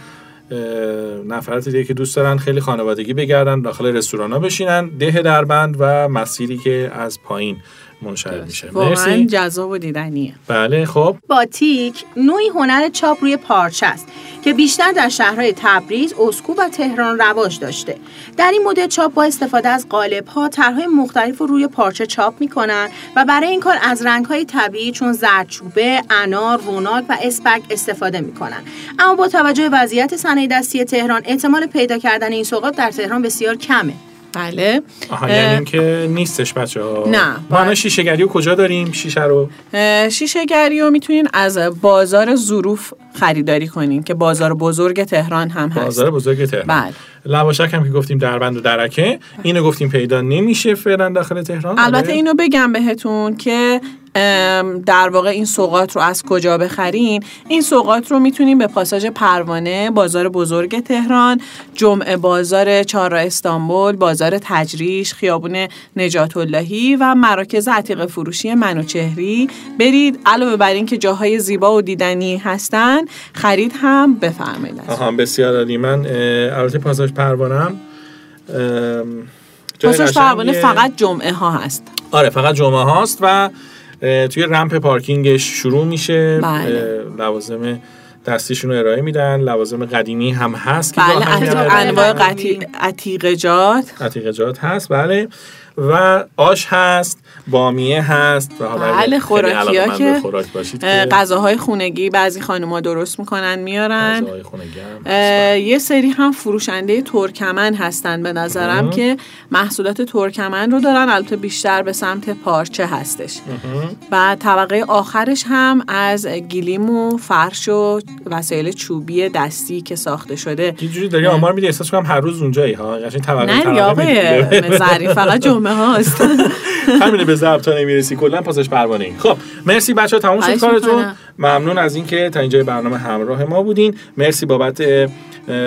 نفرات دیگه که دوست دارن خیلی خانوادگی بگردن داخل رستوران ها بشینن ده دربند و مسیری که از پایین منشعب میشه واقعا جذاب و دیدنیه بله خب باتیک نوعی هنر چاپ روی پارچه است که بیشتر در شهرهای تبریز، اسکو و تهران رواج داشته. در این مدل چاپ با استفاده از قالب‌ها طرحهای مختلف رو روی پارچه چاپ می‌کنند و برای این کار از رنگ‌های طبیعی چون زردچوبه، انار، روناک و اسپک استفاده می‌کنند. اما با توجه به وضعیت صنایع دستی تهران احتمال پیدا کردن این سوغات در تهران بسیار کمه. بله. آها یعنی اینکه نیستش بچه ها نه، ما الان باید- شیشه گری رو کجا داریم؟ شیشه رو؟ اه، شیشه گری رو می‌تونین از بازار ظروف خریداری کنین که بازار بزرگ تهران هم هست. بازار بزرگ تهران. بله. لواشک هم که گفتیم دربند و درکه. اینو گفتیم پیدا نمیشه فعلا داخل تهران. البته آره؟ اینو بگم بهتون که در واقع این سوقات رو از کجا بخرین؟ این سوقات رو می‌تونین به پاساژ پروانه بازار بزرگ تهران جمعه بازار چهارراه استانبول بازار تجریش خیابون نجات اللهی و مراکز عتیق فروشی منوچهری برید. علاوه بر این که جاهای زیبا و دیدنی هستن خرید هم بفرمایید. آها بسیار عالی. من البته پاساژ پروانم پاساژ پروانه. فقط جمعه ها هست. آره فقط جمعه هاست و توی رمپ پارکینگش شروع میشه. بله. لوازم دستیشون رو ارائه میدن. لوازم قدیمی هم هست که بله. انواع عتیقجات عتیقجات هست بله. و آش هست بامیه هست و بله خوراکی ها که اه، غذاهای خونگی بعضی خانوما درست می‌کنن میارن اه، یه سری هم فروشنده ترکمن هستن به نظرم مهم. که محصولات ترکمن رو دارن البته بیشتر به سمت پارچه هستش مهم. و طبقه آخرش هم از گلیم و فرش و وسایل چوبی دستی که ساخته شده یه جوری داری آمار میدی احساس کنم هر روز اونجایی ها قشنگ طبقه نه طبقه آقای می‌دی. ظریف فقط جمعه هاست. همینه به ضبط تا نمی‌رسی کلا پاسش پروانه. ای خب مرسی بچه ها تموم شد کارتون. ممنون از اینکه تا اینجای برنامه همراه ما بودین. مرسی بابت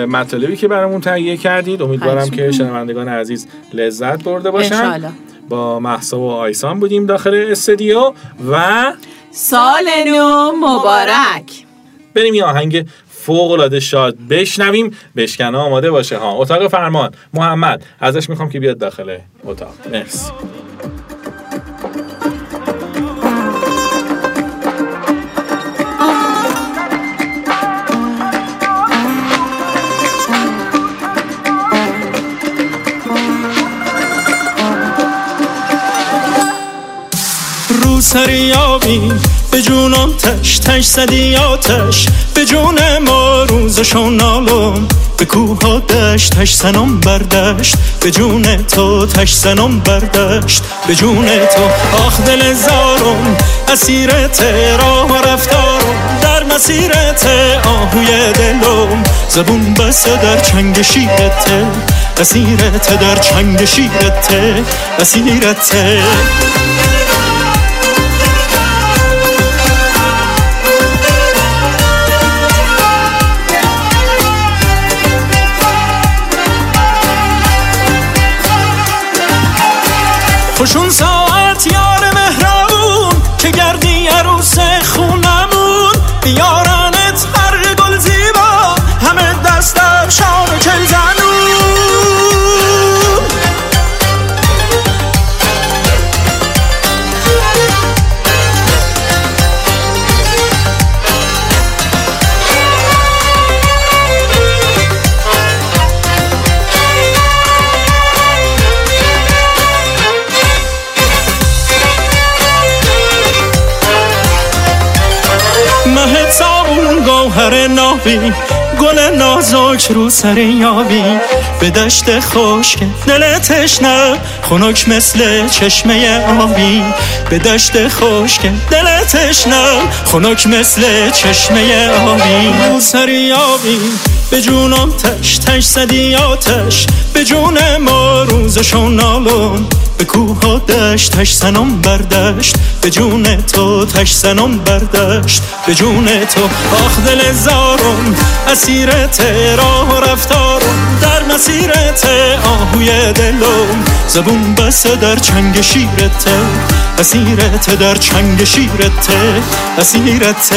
مطالبی که برامون تهیه کردید. امیدوارم که. شنوندگان عزیز لذت برده باشن. با محسا و آیسان بودیم داخل استودیو و سال نو مبارک. بریم یه آهنگ فوق العاده شاد بشنویم. بشکنه آماده باشه ها. اتاق فرمان. محمد ازش می‌خوام که بیاد داخل اتاق. مرسی. رو سری آبی به جونم تش تش زدی آتش. به جون ما روزشو نالم به کوه دشت تش زنم بردشت به جون تو تش زنم بردشت به جون تو آخ دل زارم اسیرت راه و رفتارم. در مسیرت آهوی دلم. زبون بسته در چنگ شیرته. اسیرت در چنگ شیرته. اسیرته Kushun sa نابی گل نازک رو سر یابی. به دشت خشک دل تشنه. خنک مثل چشمه آبی. به دشت خشک دل تشنه. خنک مثل چشمه آبی. رو سر یابی. به جونم تش تش زدی آتش. به جون ما روزشو نالم به کوه و دشت تش سنم بردشت. به جون تو تش سنم بردشت. به جون تو آخ دل زارم اسیرت راه و رفتارم. در مسیرت آهوی دلم. زبون بسته در چنگ شیرت اسیرت در چنگ اسیرت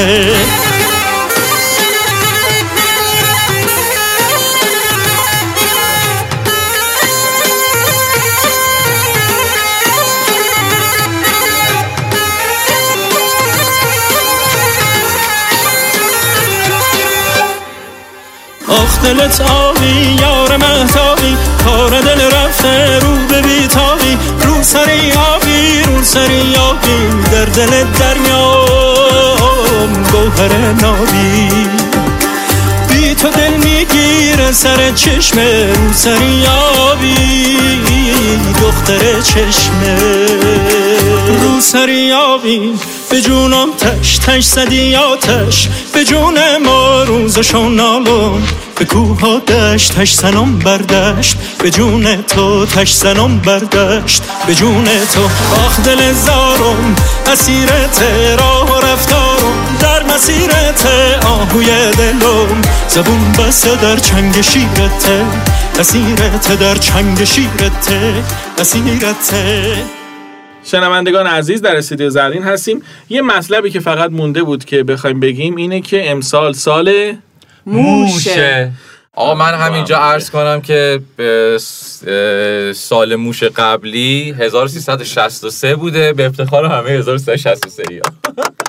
آخ دلت آبی یار مهتابی کار دل رفته رو به بیتابی رو سری آبی رو سری آبی در دلت در میام گوهر نابی. بی تو دل می‌گیره سر چشمه رو سری آبی دختر چشمه رو سری آبی به جونم تش تش زدی آتش. به جون ما روزشو نالم به کوه ها دشت تش سنم بردشت به جون تو تش سنم بردشت به جون تو آخ دل زارم اسیرت راه و رفتارم. در مسیرت آهوی دلم. زبون بسته در چنگ شیرت اسیرت در چنگ شیرت اسیرت شنوندگان عزیز در استودیو زرین هستیم. یه مطلبی که فقط مونده بود که بخوایم بگیم اینه که امسال سال موشه. آقا من همینجا عرض کنم که سال موش قبلی 1363 بوده. به افتخار همه 1363 ها.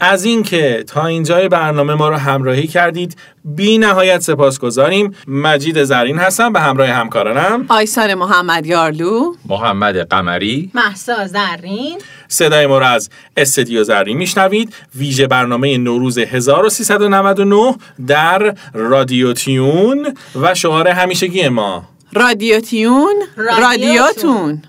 از اینکه تا اینجای برنامه ما رو همراهی کردید بی نهایت سپاس گذاریم مجید زرین هستم به همراه همکارانم. آیسار محمد یارلو. محمد قمری. محسا زرین. صدای ما رو از استدیو زرین میشنوید. ویژه برنامه نوروز 1399 در رادیو تیون و شعار همیشگی ما. رادیو تیون رادیوتون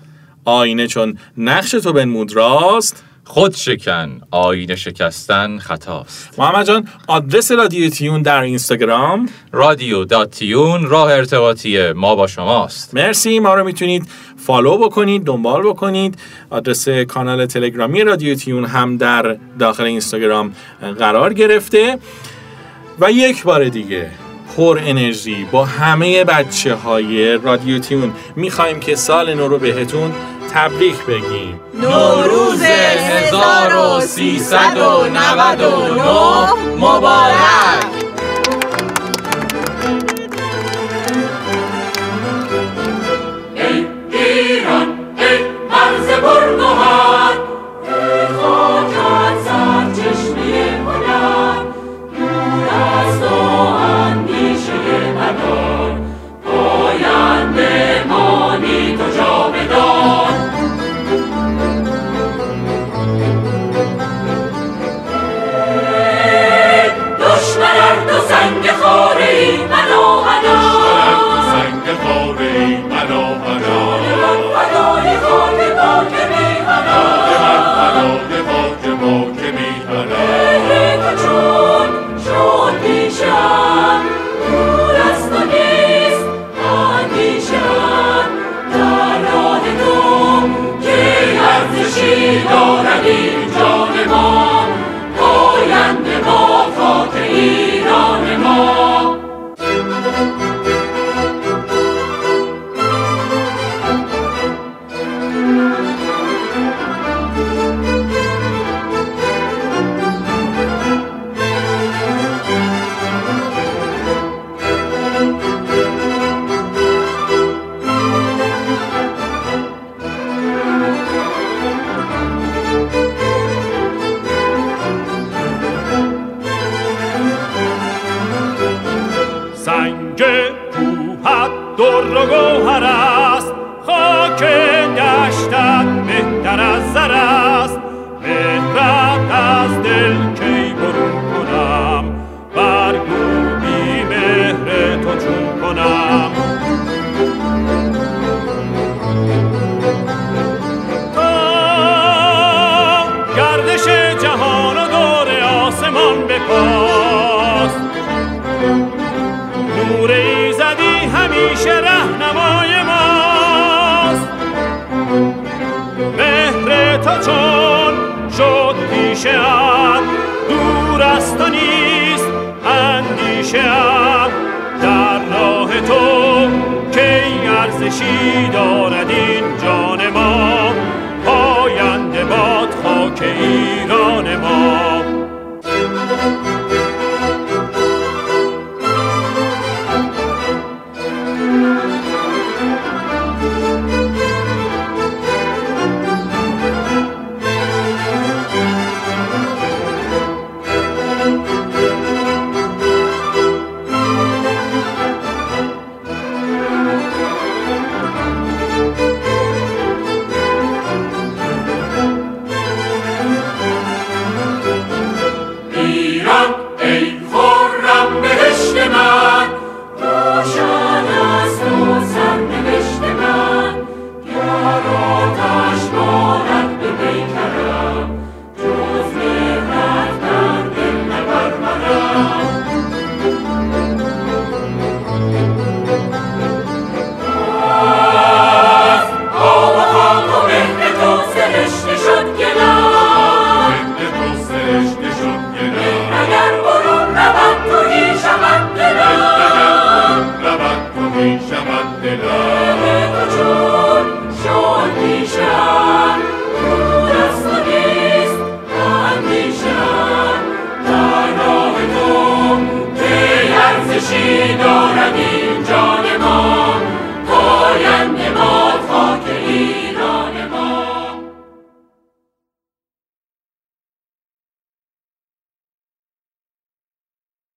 آینه چون نقش تو بنمود راست. خود شکن آینه شکستن خطاست. محمد جان آدرس رادیو تیون در اینستاگرام؟ رادیو دات تیون راه ارتباطی ما با شماست. مرسی ما رو می‌تونید فالو بکنید دنبال بکنید. آدرس کانال تلگرامی رادیو تیون هم در داخل اینستاگرام قرار گرفته. و یک بار دیگه پر انرژی با همه بچه های رادیو تیون. می‌خوایم که سال نو رو بهتون تبریک بگیم. نوروز 1399 مبارک. و گوهر است خاک دشتت بهتر از زر است اندیشه دور است تو نیست اندیشه ام در راه تو کی ارزشی دارد؟